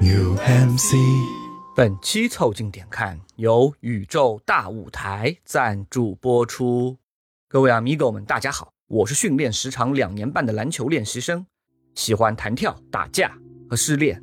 UMC。本期凑近点看由宇宙大舞台赞助播出。各位 amigo 们，大家好，我是训练时长两年半的篮球练习生，喜欢弹跳、打架和失恋。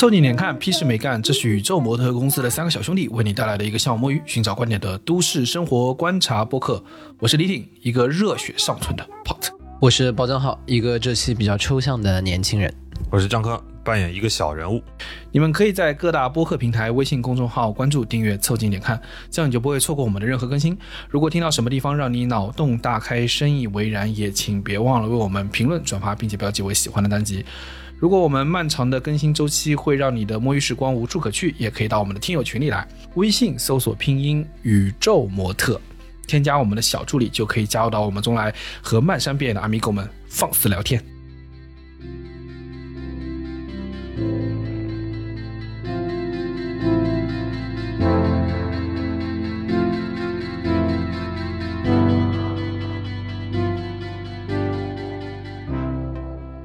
凑近点看，屁事没干。这是宇宙模特公司的三个小兄弟为你带来的一个像摸鱼、寻找观点的都市生活观察播客。我是李挺，一个热血上村的 pot。我是包江浩，一个这期比较抽象的年轻人。我是张科，扮演一个小人物。你们可以在各大播客平台、微信公众号关注、订阅、凑近点看，这样你就不会错过我们的任何更新。如果听到什么地方让你脑洞大开、深以为然，也请别忘了为我们评论、转发，并且标记为喜欢的单集。如果我们漫长的更新周期会让你的摸鱼时光无处可去，也可以到我们的听友群里来，微信搜索拼音宇宙模特，添加我们的小助理就可以加入到我们中来，和漫山遍野的阿米狗们放肆聊天。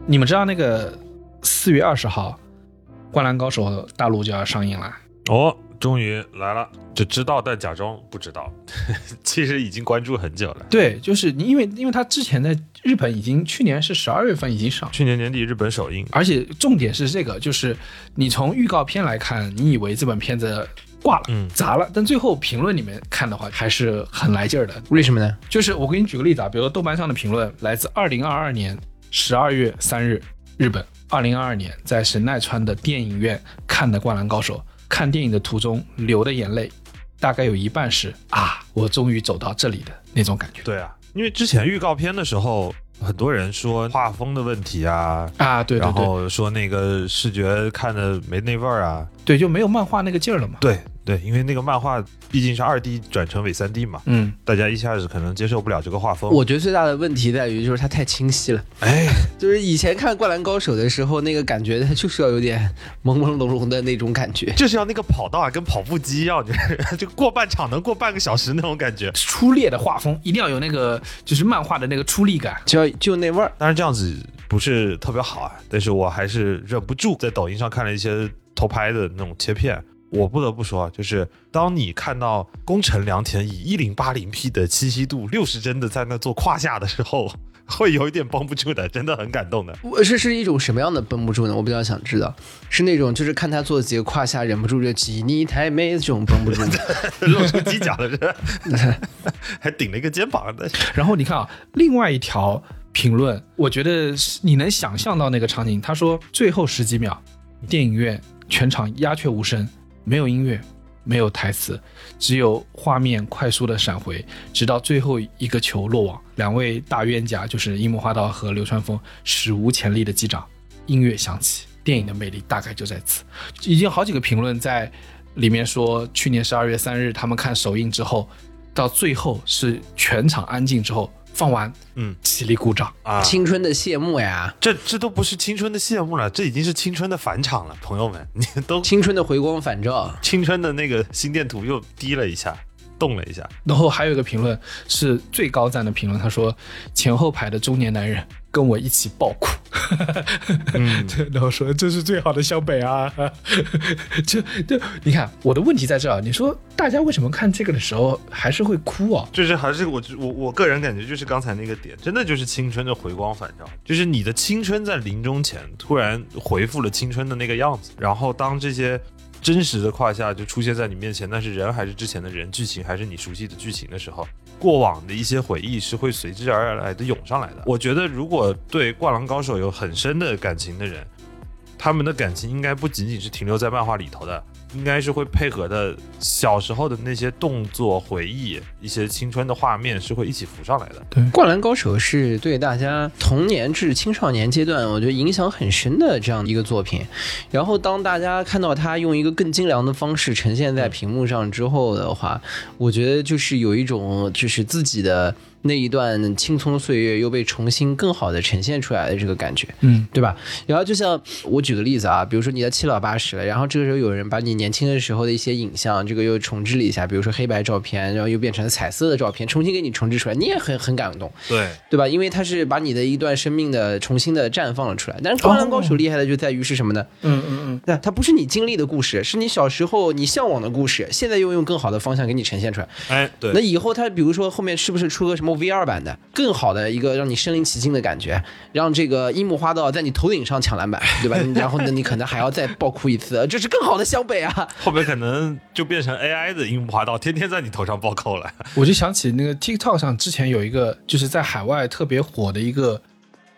你们知道那个四月二十号，《灌篮高手》大陆就要上映了。哦，终于来了，就知道但假装不知道，其实已经关注很久了。对，就是你，因为因为他之前在日本已经去年是十二月份已经上，去年年底日本首映，而且重点是这个，就是你从预告片来看，你以为这本片子挂了、嗯砸了，但最后评论里面看的话，还是很来劲儿的。为什么呢？就是我给你举个例子啊，比如说豆瓣上的评论来自二零二二年十二月三日，日本二零二二年在神奈川的电影院看的《灌篮高手》，看电影的途中流的眼泪，大概有一半是啊，我终于走到这里的那种感觉。对啊，因为之前预告片的时候，很多人说画风的问题啊，啊，对对然，后说那个视觉看的没那味儿啊。对，就没有漫画那个劲儿了嘛。对对，因为那个漫画毕竟是二 D 转成伪三 D 嘛，嗯，大家一下子可能接受不了这个画风。我觉得最大的问题在于就是它太清晰了。哎，就是以前看《灌篮高手》的时候，那个感觉它就是要有点朦朦胧胧的那种感觉。就是要那个跑道啊，跟跑步机一样，就是就过半场能过半个小时那种感觉。粗劣的画风一定要有那个就是漫画的那个出力感。就要就那味儿，当然这样子不是特别好啊，但是我还是忍不住在抖音上看了一些偷拍的那种切片。我不得不说啊，就是当你看到宫城良田以一零八零 P 的清晰度、六十帧的在那做胯下的时候，会有一点绷不住的，真的很感动的。我是是一种什么样的绷不住呢？我比较想知道，是那种就是看他做几个胯下忍不住就挤你太美这种绷不住的？露出犄角了是，还顶了一个肩膀的。然后你看啊，另外一条评论，我觉得你能想象到那个场景。他说最后十几秒，电影院全场鸦雀无声，没有音乐，没有台词，只有画面快速的闪回，直到最后一个球落网，两位大冤家就是樱木花道和流川枫史无前例的击掌，音乐响起，电影的魅力大概就在此。已经好几个评论在里面说，去年十二月三日他们看首映之后，到最后是全场安静之后放完，嗯起立鼓掌。啊，青春的谢幕呀，这这都不是青春的谢幕了，这已经是青春的返场了，朋友们，你都青春的回光返照。青春的那个心电图又低了一下，动了一下。然后还有一个评论是最高赞的评论，他说前后排的中年男人跟我一起爆哭，然后说这是最好的湘北啊，就就你看我的问题在这儿，你说大家为什么看这个的时候还是会哭啊？就是还是我我我个人感觉就是刚才那个点，真的就是青春的回光返照，就是你的青春在临终前突然回复了青春的那个样子，然后当这些真实的胯下就出现在你面前，但是人还是之前的人，剧情还是你熟悉的剧情的时候，过往的一些回忆是会随之而来的涌上来的。我觉得如果对《灌篮高手》有很深的感情的人，他们的感情应该不仅仅是停留在漫画里头的，应该是会配合的小时候的那些动作、回忆、一些青春的画面是会一起浮上来的。《对灌篮高手》是对大家童年至青少年阶段，我觉得影响很深的这样一个作品。然后，当大家看到它用一个更精良的方式呈现在屏幕上之后的话，我觉得就是有一种就是自己的那一段青葱岁月又被重新更好的呈现出来的这个感觉，嗯，对吧？然后就像我举个例子啊，比如说你在七老八十了，然后这个时候有人把你年轻的时候的一些影像，这个又重置了一下，比如说黑白照片，然后又变成了彩色的照片，重新给你重置出来，你也很很感动，对，对吧？因为它是把你的一段生命的重新的绽放了出来。但是《灌篮高手》厉害的就在于是什么呢？嗯嗯嗯，对，它不是你经历的故事，是你小时候你向往的故事，现在又用更好的方向给你呈现出来。哎，对，那以后它比如说后面是不是出个什么 VR 版的，更好的一个让你身临其境的感觉，让这个樱木花道在你头顶上抢篮板，对吧？然后呢，你可能还要再爆哭一次，这是更好的湘北啊！后面可能就变成 AI 的樱木花道，天天在你头上暴扣了。我就想起那个 TikTok 上之前有一个就是在海外特别火的一个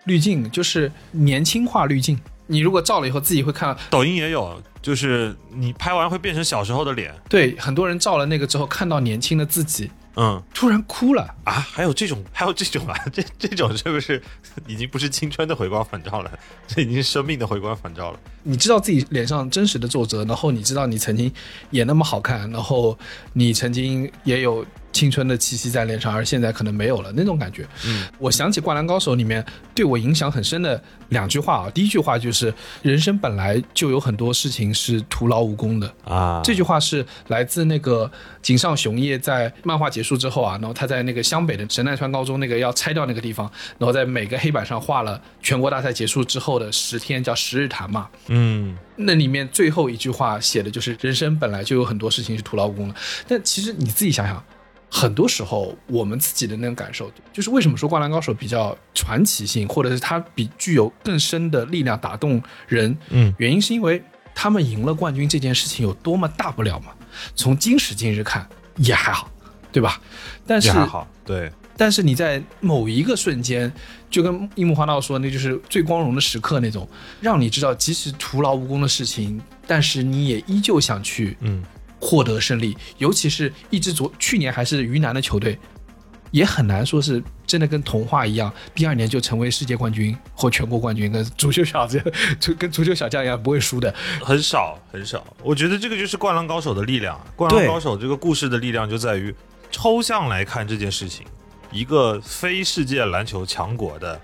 滤镜，就是年轻化滤镜。你如果照了以后，自己会看到，抖音也有，就是你拍完会变成小时候的脸。对，很多人照了那个之后，看到年轻的自己，嗯突然哭了。啊，还有这种，还有这种啊，这这种是不是 已经不是青春的回光返照了？这已经是生命的回光返照了。你知道自己脸上真实的皱褶，然后你知道你曾经也那么好看，然后你曾经也有青春的气息在脸上，而现在可能没有了那种感觉。嗯，我想起《灌篮高手》里面对我影响很深的两句话啊，第一句话就是人生本来就有很多事情是徒劳无功的。啊，这句话是来自那个井上雄彦在漫画结束之后啊，然后他在那个湘北的神奈川高中那个要拆掉那个地方，然后在每个黑板上画了全国大赛结束之后的十天，叫十日谈嘛。嗯那里面最后一句话写的就是人生本来就有很多事情是徒劳无功的，但其实你自己想想，很多时候我们自己的那种感受，就是为什么说《灌篮高手》比较传奇性，或者是它比具有更深的力量打动人，嗯，原因是因为他们赢了冠军这件事情有多么大不了嘛？从今时今日看也还好，对吧？但是也还好，对，但是你在某一个瞬间，就跟樱木花道说，那就是最光荣的时刻那种，让你知道，即使徒劳无功的事情，但是你也依旧想去嗯获得胜利。尤其是一支昨去年还是云南的球队，也很难说是真的跟童话一样，第二年就成为世界冠军或全国冠军，跟足球小将就跟足球小将一样不会输的。很少很少。我觉得这个就是《灌篮高手》的力量，《灌篮高手》这个故事的力量就在于抽象来看这件事情，一个非世界篮球强国的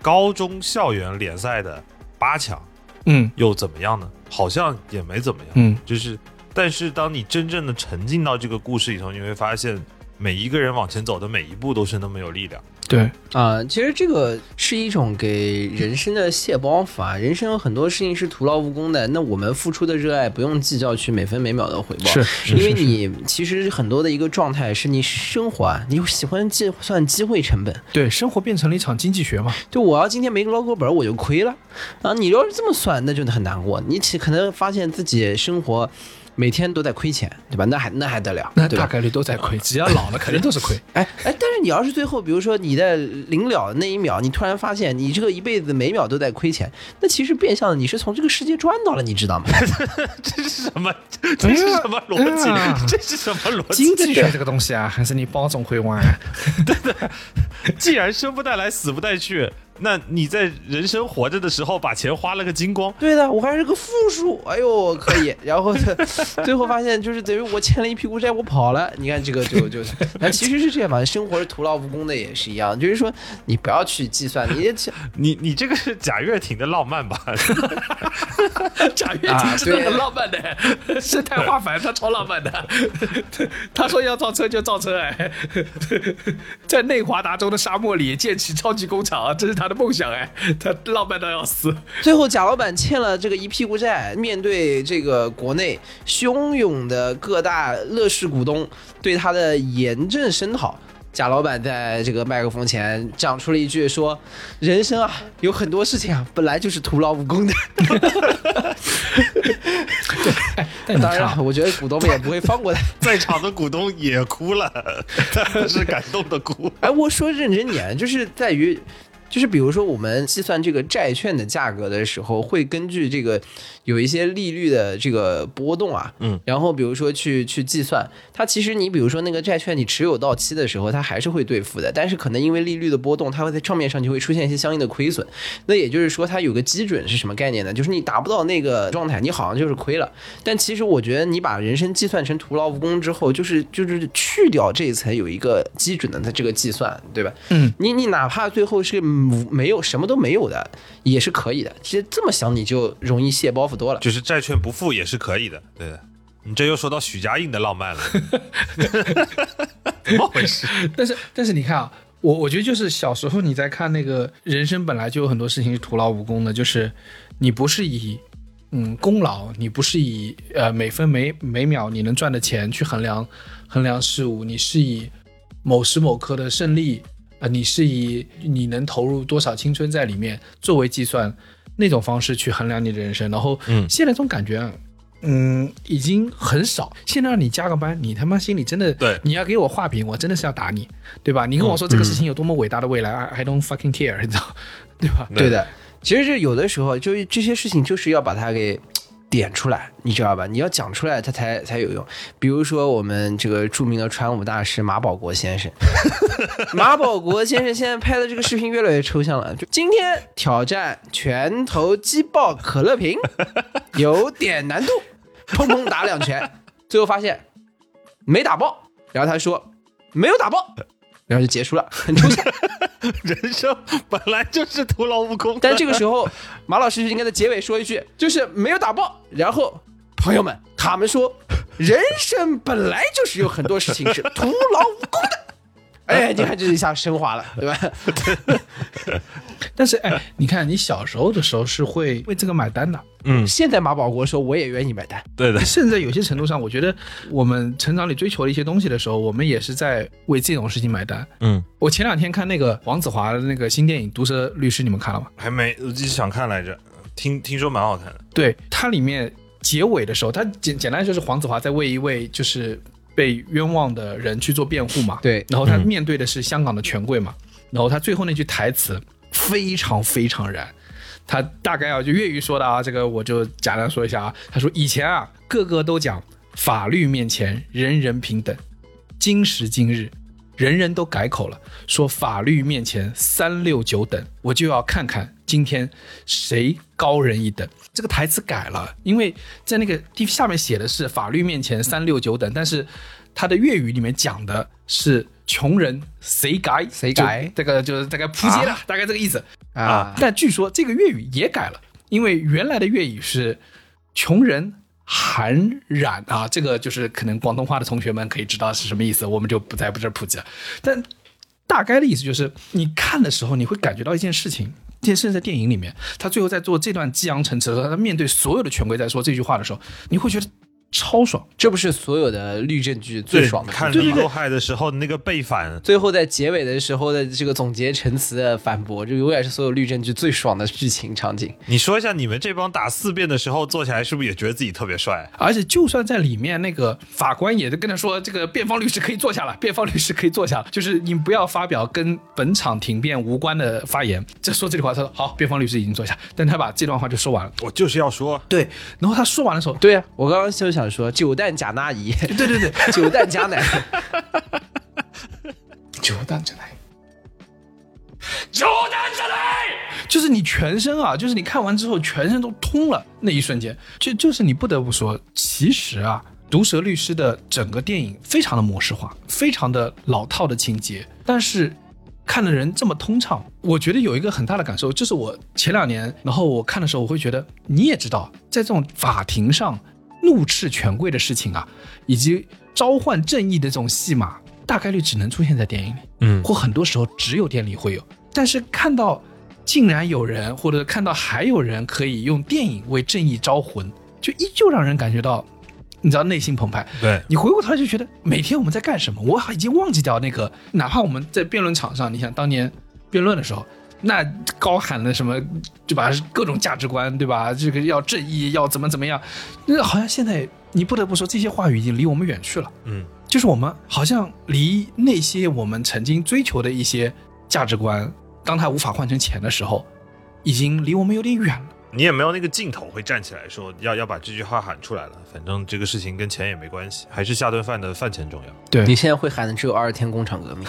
高中校园联赛的八强嗯又怎么样呢？好像也没怎么样。嗯，就是，但是当你真正的沉浸到这个故事里头，你会发现每一个人往前走的每一步都是那么有力量。对，啊，其实这个是一种给人生的卸包袱啊。人生有很多事情是徒劳无功的，那我们付出的热爱不用计较去每分每秒的回报，是是因为你其实很多的一个状态是你生活啊，你喜欢计算机会成本，对，生活变成了一场经济学嘛。就我要今天没捞够本儿我就亏了啊！你要是这么算，那就很难过。你起可能发现自己生活每天都在亏钱，对吧？那还那还得了？那大概率都在亏，只要老了肯定都是亏。哎哎，但是你要是最后，比如说你在临了的那一秒，你突然发现你这个一辈子每秒都在亏钱，那其实变相的你是从这个世界赚到了，你知道吗？这是什么？这是什么逻辑？这是什么逻辑？经济学这个东西啊，还是你包总会玩。既然生不带来，死不带去，那你在人生活着的时候把钱花了个精光，对的，我还是个负数，哎呦可以。然后呢最后发现就是等于我欠了一屁股债，我跑了。你看这个就就，那其实是这样嘛，生活是徒劳无功的也是一样，就是说你不要去计算，你你你这个是贾跃亭的浪漫吧？贾跃亭真的很浪漫的，生态化反他超浪漫的。他说要造车就造车，哎，在内华达州的沙漠里建起超级工厂，这是他的梦想，哎，他浪漫到要死。最后贾老板欠了这个一屁股债，面对这个国内汹涌的各大乐视股东对他的严正声讨。贾老板在这个麦克风前讲出了一句说：“人生啊，有很多事情啊，本来就是徒劳无功的。但”你看啊当然，，我觉得股东们也不会放过他。在场的股东也哭了，是感动的哭。哎，我说认真点，就是在于就是比如说我们计算这个债券的价格的时候，会根据这个有一些利率的这个波动啊，嗯，然后比如说去去计算，它其实你比如说那个债券你持有到期的时候，它还是会兑付的，但是可能因为利率的波动，它会在账面上就会出现一些相应的亏损。那也就是说，它有个基准是什么概念呢？就是你达不到那个状态，你好像就是亏了。但其实我觉得，你把人生计算成徒劳无功之后，就是就是去掉这一层有一个基准的它这个计算，对吧？嗯，你你哪怕最后是无没有什么都没有的，也是可以的。其实这么想，你就容易卸包袱多了。就是债券不付也是可以的，对的。你这又说到许家印的浪漫了，怎么回事？但是但是你看啊，我我觉得就是小时候你在看那个人生本来就有很多事情是徒劳无功的，就是你不是以嗯功劳，你不是以呃每分每每秒你能赚的钱去衡量衡量事物，你是以某时某刻的胜利，呃，你是以你能投入多少青春在里面作为计算那种方式去衡量你的人生，然后嗯现在这种感觉啊。嗯，已经很少。现在让你加个班，你他妈心里真的，对你要给我画饼，我真的是要打你，对吧？你跟我说这个事情有多么伟大的未来、i I don't fucking care，你知道，对吧？对的，其实就有的时候就是这些事情，就是要把它给点出来，你知道吧？你要讲出来，它才才有用。比如说我们这个著名的传武大师马保国先生，马保国先生现在拍的这个视频越来越抽象了。就今天挑战拳头击爆可乐瓶，有点难度，砰砰打两拳，最后发现没打爆，然后他说没有打爆。然后就结束了，很抽象。人生本来就是徒劳无功的，但这个时候，马老师就应该在结尾说一句，就是没有打爆。然后，朋友们，他们说，人生本来就是有很多事情是徒劳无功的。哎，你看这一下升华了，对吧？但是哎，你看你小时候的时候是会为这个买单的，嗯，现在马保国说我也愿意买单，对的，甚至在有些程度上，我觉得我们成长里追求的一些东西的时候，我们也是在为这种事情买单。嗯，我前两天看那个黄子华的那个新电影《毒舌律师》，你们看了吗？还没，我一直想看来着，听听说蛮好看的，对，它里面结尾的时候，它简简单就是黄子华在为一位就是被冤枉的人去做辩护嘛。对然后他嗯面对的是香港的权贵嘛，然后他最后那句台词非常非常燃。他大概啊，就粤语说的啊，这个我就简单说一下啊。他说以前啊，个个都讲法律面前人人平等，今时今日，人人都改口了，说法律面前三六九等。我就要看看今天谁高人一等。这个台词改了，因为在那个地下面写的是法律面前三六九等，但是他的粤语里面讲的是穷人谁改谁改这个就是大概扑街了，大概这个意思。啊，但据说这个粤语也改了，因为原来的粤语是穷人寒染啊，这个就是可能广东话的同学们可以知道是什么意思，我们就不在不这儿普及了。但大概的意思就是，你看的时候你会感觉到一件事情。这甚至在电影里面，他最后在做这段激昂陈词的时候，他面对所有的权贵在说这句话的时候，你会觉得超爽。这不是所有的律政剧最爽的。看对对对李后害的时候那个背反，最后在结尾的时候的这个总结陈词的反驳，这永远是所有律政剧最爽的剧情场景。你说一下你们这帮打四辩的时候坐起来是不是也觉得自己特别帅？而且就算在里面，那个法官也跟他说，这个辩方律师可以坐下了，辩方律师可以坐下了，就是你不要发表跟本场庭辩无关的发言。这说这句话，他说好，辩方律师已经坐下，但他把这段话就说完了。我就是要说，对，然后他说完的时候，对啊，我刚刚就想说九蛋贾纳姨，对对对，九蛋假奶，九蛋真来，九蛋真来，就是你全身啊，就是你看完之后全身都通了，那一瞬间，就就是你不得不说，其实啊，毒舌律师的整个电影非常的模式化，非常的老套的情节，但是。看的人这么通畅，我觉得有一个很大的感受，就是我前两年，然后我看的时候，我会觉得你也知道，在这种法庭上怒斥权贵的事情啊，以及召唤正义的这种戏码，大概率只能出现在电影里。嗯或很多时候只有店里会有。但是看到竟然有人，或者看到还有人可以用电影为正义招魂，就依旧让人感觉到，你知道内心澎湃。对，你回过头来就觉得每天我们在干什么？我已经忘记掉那个，哪怕我们在辩论场上，你想当年辩论的时候。那高喊的什么，对吧？各种价值观，对吧？这个要正义，要怎么怎么样？那好像现在你不得不说，这些话语已经离我们远去了。嗯，就是我们好像离那些我们曾经追求的一些价值观，当它无法换成钱的时候，已经离我们有点远了。你也没有那个劲头会站起来说要要把这句话喊出来了。反正这个事情跟钱也没关系，还是下顿饭的饭钱重要。对你现在会喊的只有二十天工厂革命，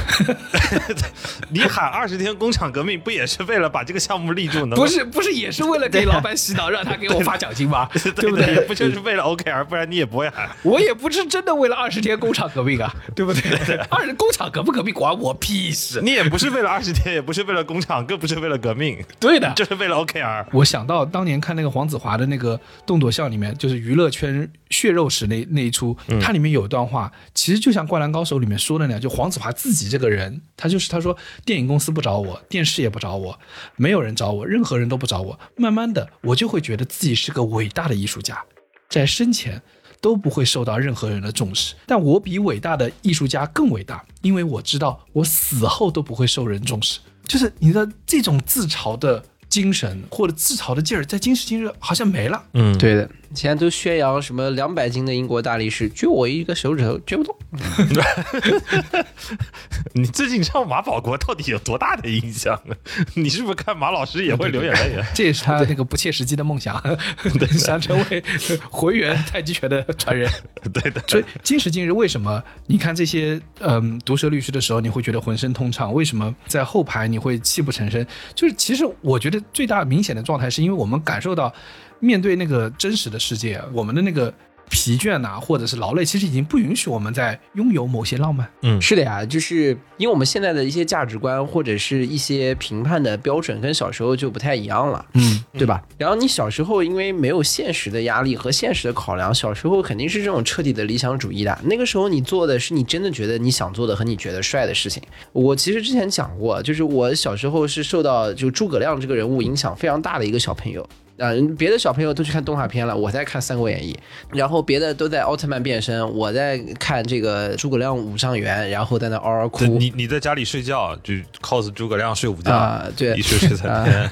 你喊二十天工厂革命，不也是为了把这个项目立住呢？不是不是，也是为了给老板洗脑，让他给我发奖金吗？对不对对？不就是为了 OKR，不然你也不会喊。我也不是真的为了二十天工厂革命啊，对不对？二十工厂革不革命管我屁事。你也不是为了二十天，也不是为了工厂，更不是为了革命，对的，就是为了 OKR。我想到当年看那个黄子华的那个动作笑里面，就是娱乐圈血肉史那那一出，它里面有一段话，其实就像《灌篮高手》里面说的那样，就黄子华自己这个人，他就是他说电影公司不找我，电视也不找我，没有人找我，任何人都不找我，慢慢的我就会觉得自己是个伟大的艺术家，在生前。都不会受到任何人的重视，但我比伟大的艺术家更伟大，因为我知道我死后都不会受人重视。就是你的这种自嘲的精神或者自嘲的劲儿，在今时今日好像没了。嗯，对的，现在都宣扬什么两百斤的英国大力士，撅我一个手指头撅不动。你最近上马保国到底有多大的影响啊？你是不是看马老师也会流眼泪啊？这也是他那个不切实际的梦想，想成为回原太极拳的传人。对的，所以今时今日，为什么你看这些嗯毒舌律师的时候，你会觉得浑身通畅？为什么在后排你会泣不成声？就是其实我觉得最大明显的状态，是因为我们感受到面对那个真实的世界，我们的那个疲倦呐、或者是劳累，其实已经不允许我们在拥有某些浪漫。嗯是的呀，就是因为我们现在的一些价值观或者是一些评判的标准跟小时候就不太一样了，嗯，对吧？然后你小时候因为没有现实的压力和现实的考量，小时候肯定是这种彻底的理想主义的。那个时候你做的是你真的觉得你想做的和你觉得帅的事情。我其实之前讲过，就是我小时候是受到就诸葛亮这个人物影响非常大的一个小朋友。啊、别的小朋友都去看动画片了，我在看《三国演义》，然后别的都在奥特曼变身，我在看这个诸葛亮五丈原，然后在那嗷嗷哭。你你在家里睡觉就 cos 诸葛亮睡午觉啊对一睡睡三天。啊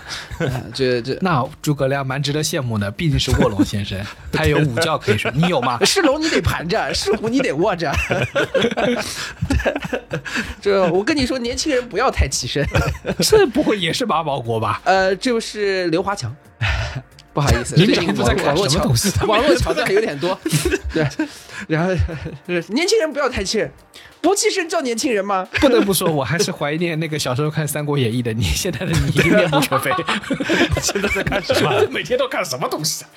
这这 那诸葛亮蛮值得羡慕的，毕竟是卧龙先生，他有午觉可以睡，你有吗？是龙你得盘着，是虎你得卧着。这我跟你说，年轻人不要太起身。这不会也是马保国吧？呃，这是刘华强。不好意思，你最近们俩都在网网络桥 网络桥段有点多。对，然后就是年轻人不要太气人，不气身叫年轻人吗？不得不说，我还是怀念那个小时候看《三国演义》的你。现在的你已经面目全非，现在在干什么？每天都看什么东西啊？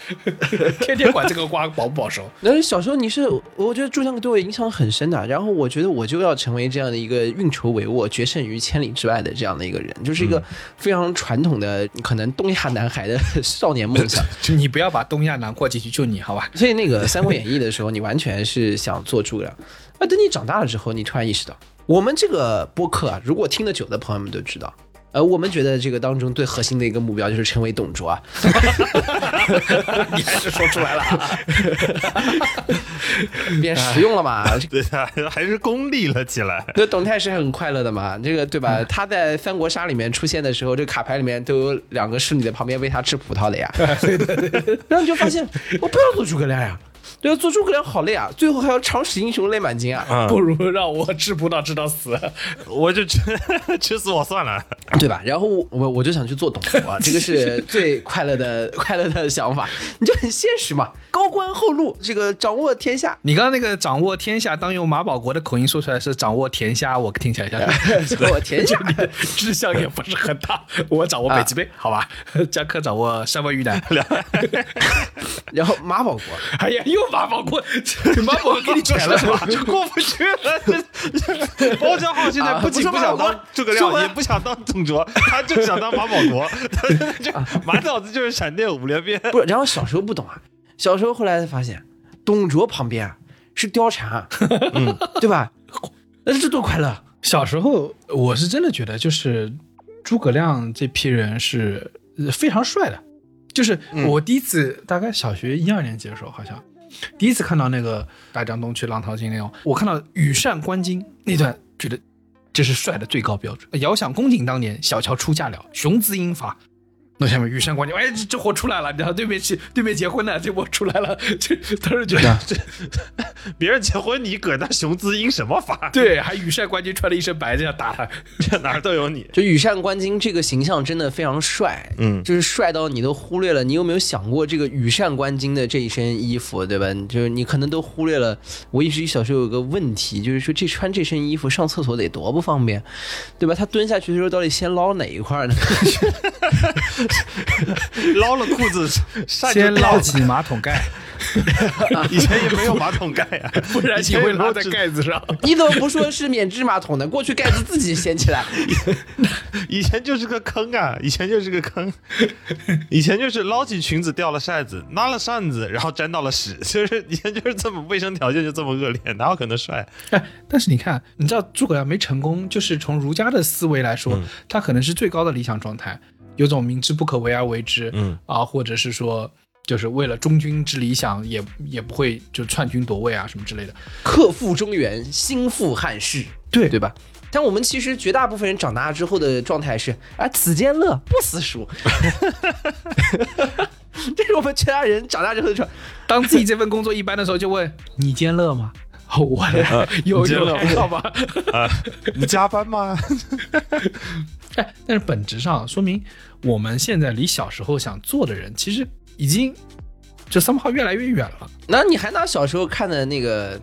天天管这个瓜保不保收？但是小时候你是，我觉得诸葛亮对我影响很深的。然后我觉得我就要成为这样的一个运筹帷幄、决胜于千里之外的这样的一个人，就是一个非常传统的可能东亚男孩的少年梦想。就你不要把东亚囊括进去，就你好吧？所以那个《三国演义》的时候，你完全是想做诸葛亮。那，等你长大了之后，你突然意识到，我们这个播客啊，如果听得久的朋友们都知道。呃，我们觉得这个当中最核心的一个目标就是成为董卓啊，你还是说出来了。啊 变实用了嘛。对啊，还是功利了起来。那董太是很快乐的嘛，这个对吧？他在三国杀里面出现的时候，这个卡牌里面都有两个侍女在旁边喂他吃葡萄的呀。对对对。然后你就发现，我不要做诸葛亮呀，对啊，做诸葛亮好累啊，最后还要长使英雄泪满襟啊，嗯，不如让我吃葡萄吃到死。我就 吃吃死我算了。对吧？然后我我就想去做董卓啊，这个是最快乐的 快乐的想法，你就很现实嘛，高官厚禄，这个掌握天下。你刚刚那个掌握天下，当用马保国的口音说出来是掌握田虾，我听起来像掌握天下，志向也不是很大。我掌握北极贝，好吧？江科掌握三文鱼腩。然后马保国，哎呀，又马保国，马保国给你钱了是吧？就过不去了。这包家浩现在不仅不想当诸葛亮，也不想当董卓，他就想当马保国。他现在就满脑子就是闪电五连鞭。不是，然后小时候不懂啊，小时候后来才发现，董卓旁边啊是貂蝉啊，嗯，对吧？那这多快乐！小时候我是真的觉得，就是诸葛亮这批人是呃非常帅的。就是我第一次大概小学一二年级的时候，好像第一次看到那个大江东去浪淘尽那种，我看到羽扇纶巾那段，觉得这是帅的最高标准。遥想公瑾当年，小乔出嫁了，雄姿英发，那下面羽扇纶巾，哎，这这货出来了，你知道对面结对面结婚的，这波出来了，这当时觉得这 别人结婚你搁那雄姿英什么法？对，还羽扇纶巾，穿了一身白，这样打他。这哪儿都有你。就羽扇纶巾这个形象真的非常帅，嗯就是帅到你都忽略了。你有没有想过这个羽扇纶巾的这一身衣服，对吧？就是你可能都忽略了。我一直小时候有个问题，就是说这穿这身衣服上厕所得多不方便，对吧？他蹲下去的时候到底先捞哪一块儿呢？捞了裤子，先捞倒起马桶盖，以前也没有马桶盖啊，不然你会拉在盖子上。你怎么不说是免治马桶呢？过去盖子自己掀起来。以前就是个坑啊，以前就是个坑，以前就是捞起裙子掉了扇子，拉了扇子，然后沾到了屎，就是以前就是这么卫生条件就这么恶劣，哪有可能帅？哎，但是你看，你知道诸葛亮没成功，就是从儒家的思维来说，他可能是最高的理想状态，有种明知不可为而为之，嗯啊，或者是说。就是为了忠君之理想，也也不会就篡军夺位啊什么之类的。克复中原，兴复汉室，对对吧？但我们其实绝大部分人长大之后的状态是啊，此间乐，不思蜀。这是我们绝大人长大之后的状。当自己这份工作一般的时候，就问你兼乐吗？哦我 有有你兼乐还好吧？啊，你加班吗？哎，但是本质上说明我们现在离小时候想做的人，其实已经就 somehow 越来越远了。那你还拿小时候看的那个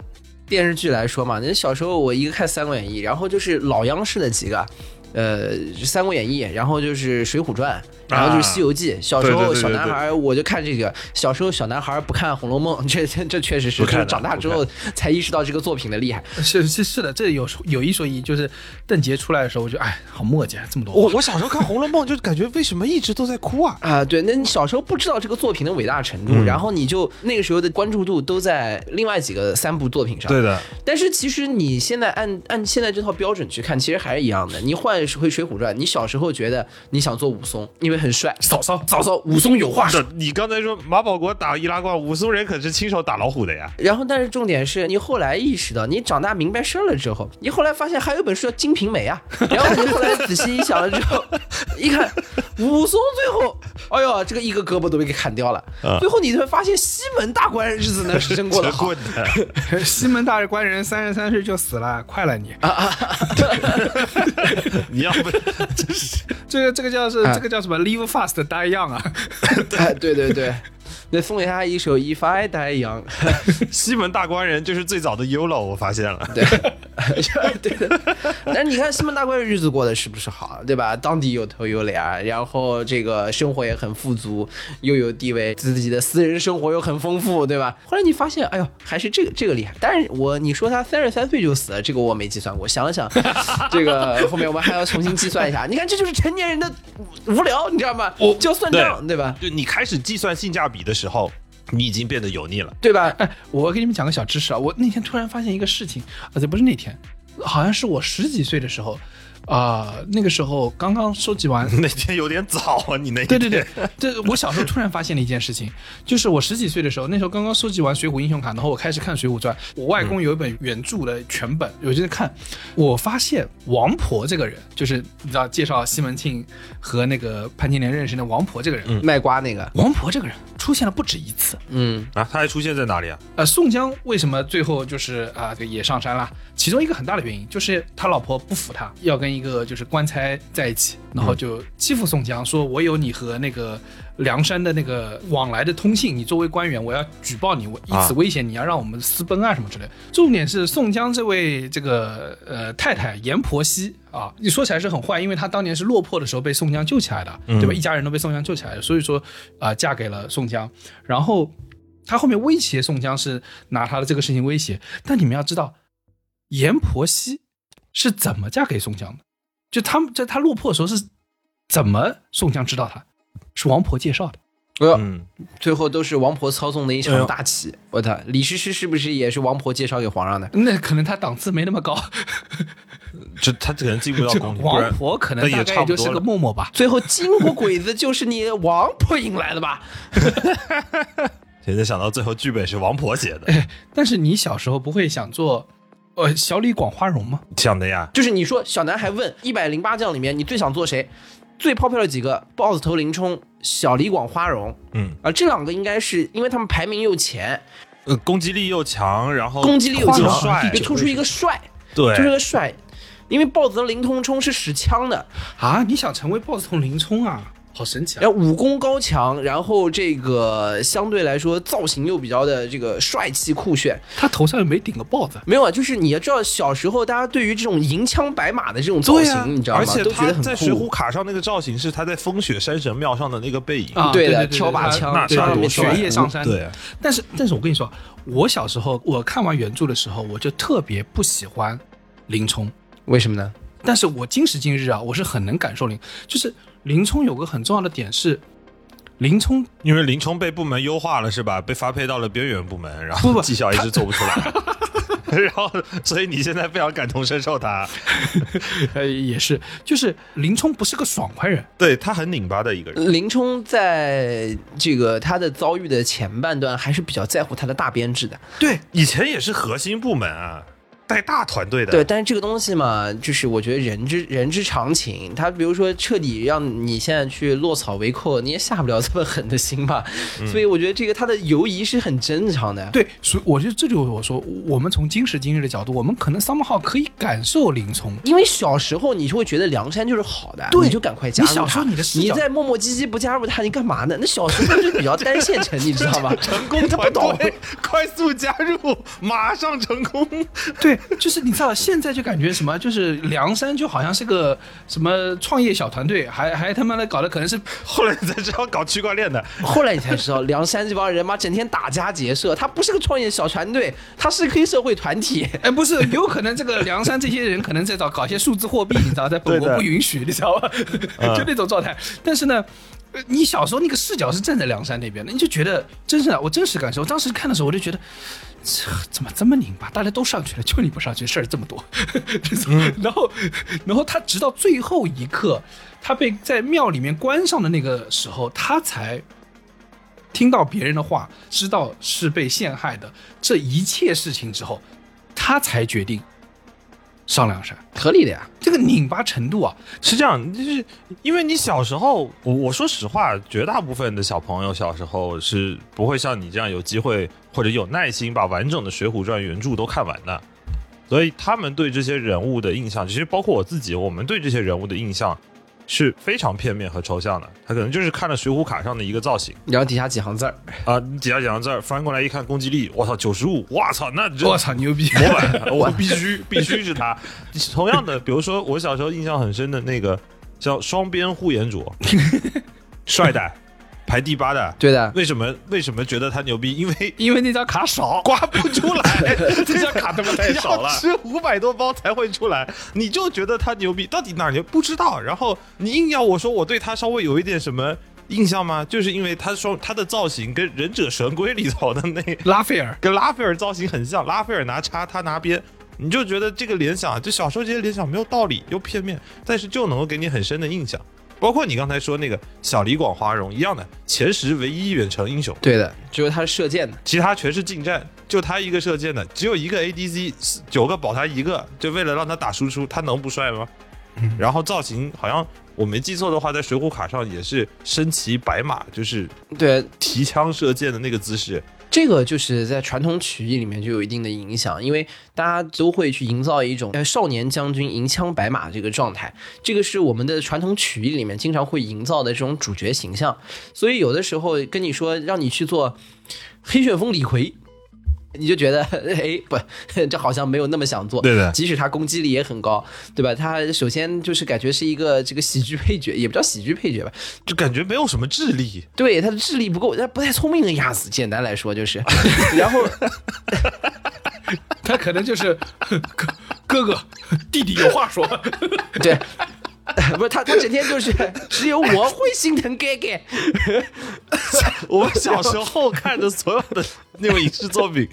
电视剧来说嘛？那小时候我一个看《三国演义》，然后就是老央视的几个。呃，《三国演义》，然后就是《水浒传》，然后就是《西游记》。小时候小男孩我就看这个，小时候小男孩不看《红楼梦》，这这这确实是，就是不看的长大之后才意识到这个作品的厉害。是是是的，这有有一说一，就是邓婕出来的时候，我就哎，好墨迹，这么多。我我小时候看《红楼梦》，就感觉为什么一直都在哭啊？啊，对，那你小时候不知道这个作品的伟大程度，嗯然后你就那个时候的关注度都在另外几个三部作品上。对的，但是其实你现在按按现在这套标准去看，其实还是一样的。你换回《水浒传》，你小时候觉得你想做武松，因为很帅，嫂嫂嫂嫂武松有话说。你刚才说马保国打易拉罐，武松人可是亲手打老虎的呀。然后，但是重点是你后来意识到，你长大明白事儿了之后，你后来发现还有一本书叫《金瓶梅》啊。然后你后来仔细一想了之后，一看武松最后，哎呦，这个一个胳膊都被给砍掉了。啊最后你会发现西门大官人日子呢是真过得好。的，西门大官人三十三岁就死了，快了你！你要不真是这个这个叫是、啊这个叫什么？Live fast die young 啊！哎，对对对，那送给他一首《If I Die Young》。西门大官人就是最早的 YOLO，我发现了。对，对的。但是你看西门大官人日子过得是不是好，对吧？当地有头有脸，然后这个生活也很富足，又有地位，自己的私人生活又很丰富，对吧？后来你发现，哎呦，还是这个这个厉害。但是我你说他三十三岁就死了，这个我没计算过。想了想，这个后面我们还要重新计算一下。你看，这就是成年人的无聊，你知道吗？就要算账，对吧？就你开始计算性价比的时候，你已经变得油腻了。对吧？哎，我给你们讲个小知识啊，我那天突然发现一个事情，啊，这不是那天，好像是我十几岁的时候，啊、那个时候刚刚收集完 那天有点早啊，你那对对对，这我小时候突然发现了一件事情，就是我十几岁的时候，那时候刚刚收集完《水浒英雄卡》，然后我开始看《水浒传》，我外公有一本原著的全本，我就在看，我发现王婆这个人，就是你知道介绍西门庆和那个潘金莲认识的王婆这个人，卖瓜那个，王婆这个人出现了不止一次。嗯，啊，他还出现在哪里啊？呃，宋江为什么最后就是啊、这个也上山了？其中一个很大的原因就是他老婆不服他，要跟一个就是官差在一起，然后就欺负宋江，说我有你和那个梁山的那个往来的通信，你作为官员，我要举报你，我以此啊威胁你，要让我们私奔啊什么之类的。重点是宋江这位这个呃太太阎婆惜啊，你说起来是很坏，因为她当年是落魄的时候被宋江救起来的，对吧？一家人都被宋江救起来的，所以说啊、嫁给了宋江，然后。他后面威胁宋江是拿他的这个事情威胁，但你们要知道，阎婆惜是怎么嫁给宋江的？就他们在他落魄的时候是怎么宋江知道他？是王婆介绍的。哎呦，嗯，最后都是王婆操纵的一场大棋。我操，李师师是不是也是王婆介绍给皇上的？那可能他档次没那么高，这他可能进不到就宫里，王婆可能也大概就是个差不多了嬷嬷吧。最后金国鬼子就是你王婆引来的吧？现在想到最后剧本是王婆写的，但是你小时候不会想做，呃，小李广花荣吗？想的呀。就是你说小男孩问一百零八将里面你最想做谁？最 popular 的几个，豹子头林冲、小李广花荣嗯，啊，这两个应该是因为他们排名又前，呃，攻击力又强，然后攻击力又强，就，突出一个帅，对，就是个帅。因为豹子头林冲冲是使枪的，啊，你想成为豹子头林冲啊？好神奇啊！然后武功高强，然后这个相对来说造型又比较的这个帅气酷炫。他头上又没顶个豹子，没有啊，就是你要知道，小时候大家对于这种银枪白马的这种造型，啊你知道吗？而且都觉得很他在水浒。卡上那个造型是他在风雪山神庙上的那个背影，啊，对的对挑把枪那对那多帅对雪夜上山，对，但是，但是我跟你说，我小时候我看完原著的时候，我就特别不喜欢林冲。为什么呢？但是我今时今日啊，我是很能感受林，就是林冲有个很重要的点是，林冲因为林冲被部门优化了是吧？被发配到了边缘部门，然后绩效一直做不出来，然后所以你现在非常感同身受他，呃也是，就是林冲不是个爽快人，对他很拧巴的一个人。林冲在这个他的遭遇的前半段还是比较在乎他的大编制的，对，以前也是核心部门啊，带大团队的。对，但是这个东西嘛，就是我觉得人之人之常情。他比如说彻底让你现在去落草为寇，你也下不了这么狠的心吧。所以我觉得这个他的犹疑是很正常的。对，所以我觉得这就是我说，我们从今时今日的角度，我们可能 somehow 可以感受林冲。因为小时候你就会觉得梁山就是好的，对你就赶快加入他。你小时候你的你在磨磨唧唧不加入他，你干嘛呢？那小时候就比较单线程，你知道吗？成功他 不懂 快速加入，马上成功。对，就是你知道，现在就感觉什么，就是梁山就好像是个什么创业小团队，还还他妈的搞的可能是 后来你才知道搞区块链的，后来你才知道，梁山这帮人嘛，整天打家劫舍，他不是个创业小团队，他是黑社会团体。哎，不是，有可能这个梁山这些人可能在找搞一些数字货币，你知道，在本国不允许，你知道吧？就那种状态。但是呢，你小时候那个视角是站在梁山那边的，你就觉得真是，我真实感受。我当时看的时候，我就觉得。怎么这么拧巴？大家都上去了，就你不上去，事儿这么多。然后，然后他直到最后一刻，他被在庙里面关上的那个时候，他才听到别人的话，知道是被陷害的这一切事情之后，他才决定上梁山。合理的呀，这个拧巴程度啊，是这样，就是因为你小时候，我我说实话，绝大部分的小朋友小时候是不会像你这样有机会或者有耐心把完整的《水浒传》原著都看完的，所以他们对这些人物的印象，其实包括我自己，我们对这些人物的印象是非常片面和抽象的。他可能就是看了水浒卡上的一个造型然后底下几行字儿，啊，你底下几行字儿翻过来一看，攻击力，我操，九十五，我操，那这我操牛逼！模板，我必须必须是他。同样的，比如说我小时候印象很深的那个叫双边护眼镯，帅的，排第八的。对的，为什么为什么觉得他牛逼？因为 因为那张卡少，刮不出来，这张卡他妈太少了 要。吃五百多包才会出来，你就觉得他牛逼，到底哪儿牛不知道。然后你硬要我说我对他稍微有一点什么印象吗？就是因为他说他的造型跟忍者神龟里头的那拉斐尔，跟拉斐尔造型很像，拉斐尔拿叉，他拿鞭，你就觉得这个联想，就小时候这些联想没有道理又片面，但是就能够给你很深的印象。包括你刚才说那个小李广花荣一样的，前十唯一远程英雄，对的，只有他是射箭的。其他全是近战，就他一个射箭的，只有一个 ADC，九个保他一个，就为了让他打输出，他能不帅吗？然后造型好像我没记错的话，在水浒卡上也是身骑白马，就是对，提枪射箭的那个姿势。这个就是在传统曲艺里面就有一定的影响，因为大家都会去营造一种少年将军银枪白马这个状态，这个是我们的传统曲艺里面经常会营造的这种主角形象。所以有的时候跟你说让你去做黑旋风李逵，你就觉得哎不，这好像没有那么想做。对的即使他攻击力也很高，对吧？他首先就是感觉是一个这个喜剧配角，也不叫喜剧配角吧，就感觉没有什么智力，对，他的智力不够，他不太聪明的样子。简单来说就是，然后 他可能就是哥哥哥弟弟有话说，对，不是他，他整天就是只有我会心疼哥哥。我们小时候看的所有的 那种影视作品，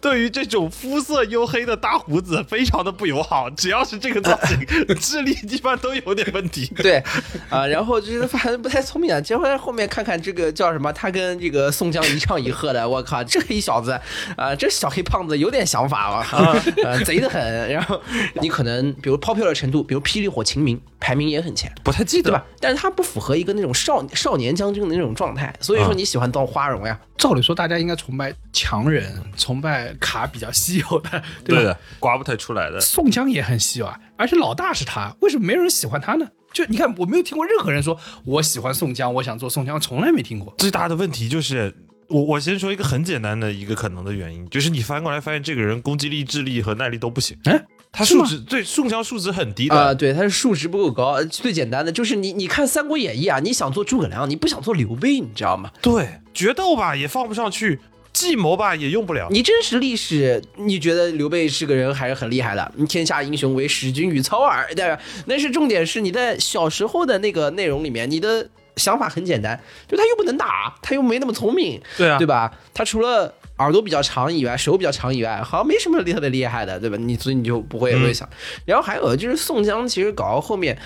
对于这种肤色黝黑的大胡子非常的不友好。只要是这个造型，智力基本上都有点问题。对，啊，然后就是反正不太聪明啊。结果后面看看这个叫什么，他跟这个宋江一唱一和的，我靠，这黑小子啊，这小黑胖子有点想法吧，呃，贼的很。然后你可能比如 popular 程度，比如霹雳火秦明排名也很前，不太记得对吧？但是他不符合一个那种少少年将军的那种状态，所以说你喜欢当花荣呀。照理说，大家应该崇拜强人，崇拜卡比较稀有的，对的，刮不太出来的。宋江也很稀有啊，而且老大是他，为什么没有人喜欢他呢？就你看，我没有听过任何人说我喜欢宋江，我想做宋江，从来没听过。最大的问题就是，我我先说一个很简单的一个可能的原因，就是你翻过来发现这个人攻击力、智力和耐力都不行。哎，他数值对宋江数值很低的啊、的，对，他是数值不够高。最简单的就是你，你看《三国演义》啊，你想做诸葛亮，你不想做刘备，你知道吗？对决斗吧也放不上去，计谋吧也用不了。你真实历史，你觉得刘备是个人还是很厉害的？天下英雄为使君与操耳，对吧？但是重点是你在小时候的那个内容里面，你的想法很简单，就他又不能打，他又没那么聪明，对啊对吧？他除了耳朵比较长以外，手比较长以外，好像没什么特别厉害的，对吧？你所以你就不会嗯会想。然后还有就是宋江，其实搞到后面。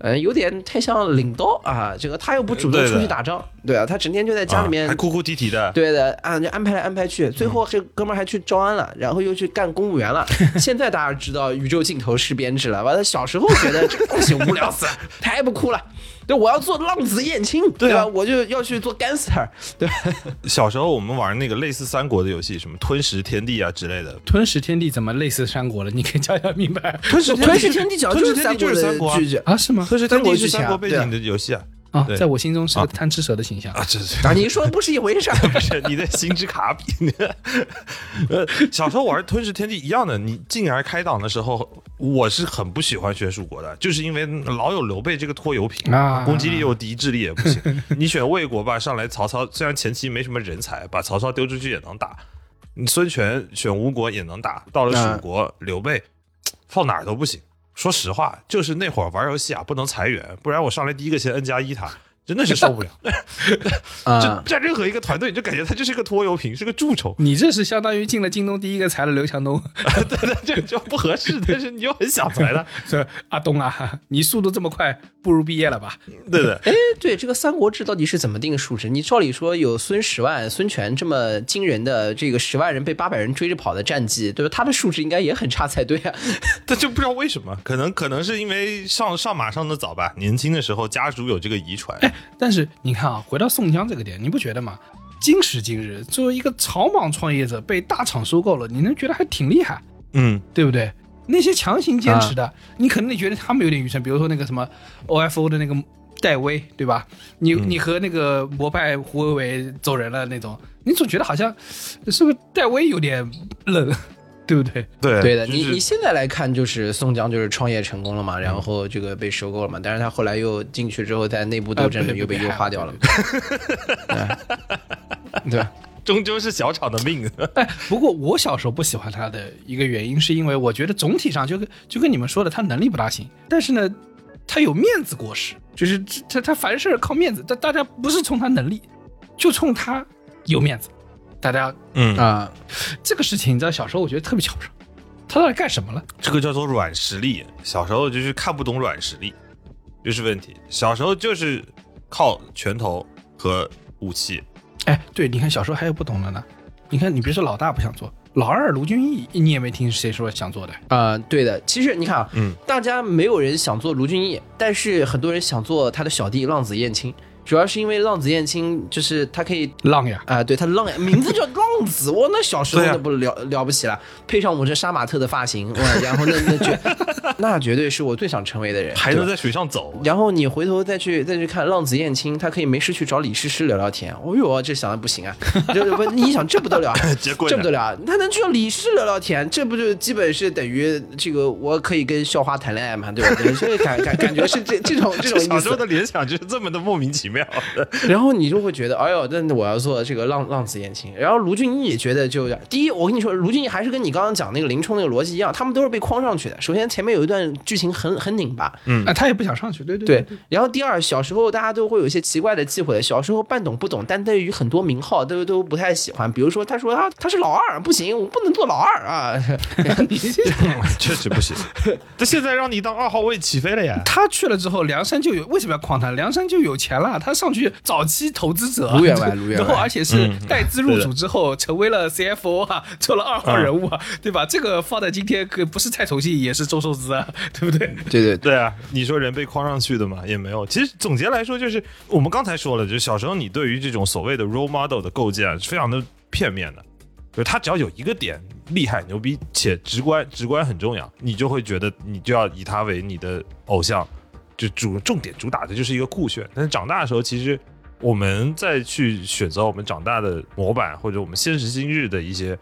呃，有点太像领导啊，这个他又不主动出去打仗，对啊，他整天就在家里面啊还哭哭啼啼的。对的，啊，就安排来安排去，最后这哥们儿还去招安了，然后又去干公务员了。现在大家知道宇宙尽头是编制了，完了小时候觉得这个东西无聊死了，太不酷了。对，我要做浪子燕青，对啊吧？我就要去做 gangster，对吧？小时候我们玩那个类似三国的游戏，什么吞食天地啊之类的。吞食天地怎么类似三国了？你可以讲讲明白吞食吞食天地讲就是吞噬天地就是三国啊剧剧啊？是吗？吞食天地是三国背景的游戏啊。啊，在我心中是个贪吃蛇的形象。啊，这是啊，你说的不是一回事儿。不是你的心之卡比？呃，小时候玩吞噬天地一样的，你进而开档的时候，我是很不喜欢选蜀国的，就是因为老有刘备这个拖油瓶啊攻击力又低，智力也不行。你选魏国吧，上来曹操虽然前期没什么人才，把曹操丢出去也能打。你孙权选吴国也能打，到了蜀国，刘备放哪儿都不行。说实话，就是那会儿玩游戏啊，不能裁员，不然我上来第一个先 N 加一他，真的是受不了。啊就，在任何一个团队，你就感觉他就是个拖油瓶，是个蛀虫，你这是相当于进了京东第一个裁了刘强东，对对这个就不合适。但是你又很想裁他，说阿东啊，你速度这么快，不如毕业了吧？对的。哎，对，这个《三国志》到底是怎么定数值？你照理说有孙十万、孙权这么惊人的这个十万人被八百人追着跑的战绩，对吧？他的数值应该也很差才对啊。但就不知道为什么，可能可能是因为上上马上的早吧，年轻的时候家族有这个遗传。但是你看啊，回到宋江这个点，你不觉得吗？今时今日，作为一个草莽创业者被大厂收购了，你能觉得还挺厉害，嗯，对不对？那些强行坚持的，你可能你觉得他们有点愚蠢，比如说那个什么 OFO 的那个戴威，对吧？你、你和那个摩拜胡伟伟走人了那种，你总觉得好像是不是戴威有点冷，对不对？对对的，就是你你现在来看，就是宋江就是创业成功了嘛，然后这个被收购了嘛，但是他后来又进去之后，在内部斗争呃里又被被优化掉了，对吧？终究是小厂的命。哎，不过我小时候不喜欢他的一个原因，是因为我觉得总体上就跟就跟你们说的，他能力不大行，但是呢，他有面子过时，就是他他凡事靠面子，但大家不是冲他能力，就冲他有面子，大家嗯啊，这个事情，你知道，小时候我觉得特别瞧不上，他到底干什么了？这个叫做软实力。小时候就是看不懂软实力，就是问题。小时候就是靠拳头和武器。哎，对，你看小时候还有不懂的呢，你看你别说老大不想做，老二卢俊义你也没听谁说想做的，啊、对的。其实你看啊，嗯，大家没有人想做卢俊义，但是很多人想做他的小弟浪子燕青，主要是因为浪子燕青就是他可以浪呀，啊、对他浪呀名字叫浪子，我那小时候那不了了不起了，配上我这杀马特的发型，哇，然后那那绝 那绝对是我最想成为的人，还能在水上走，然后你回头再去再去看浪子燕青，他可以没事去找李诗诗聊聊天。哦呦，这想的不行啊！这不，你想这不得了这不得了啊！他能去找李诗聊聊天，这不就基本是等于这个我可以跟校花谈恋爱嘛，对吧？对，所以感感感觉是这这种这种意思小时候。的联想就是这么的莫名其妙的。然后你就会觉得，哎呦，那我要做这个浪浪子言情。然后卢俊义也觉得就有点，第一，我跟你说，卢俊义还是跟你刚刚讲那个林冲那个逻辑一样，他们都是被框上去的。首先前面有一段剧情很很拧巴，啊，他也不想上去，对对对，然后第二，小时候大家都会有一些奇怪的忌讳，小时候半懂不懂，但对于很多名号都都不太喜欢。比如说，他说他他是老二，不行，我不能做老二啊。你 这确实不行。这现在让你当二号位起飞了呀！他去了之后，梁山就有为什么要框他？梁山就有钱了，他上去早期投资者，然后而且是带资入主之后，成为了 CFO 啊，做了二号人物啊，对吧？这个放在今天，可不是蔡崇信，也是周寿滋啊，对不对？对对对啊，你说人被框上去的嘛，也没有。其实总结来说，就是我们刚才说了，就是小时候你对于这种所谓的 role model 的构建是非常的片面的，就是他只要有一个点厉害、牛逼且直观，直观很重要，你就会觉得你就要以他为你的偶像，就主重点主打的就是一个酷炫。但是长大的时候，其实我们再去选择我们长大的模板或者我们现实今日的一些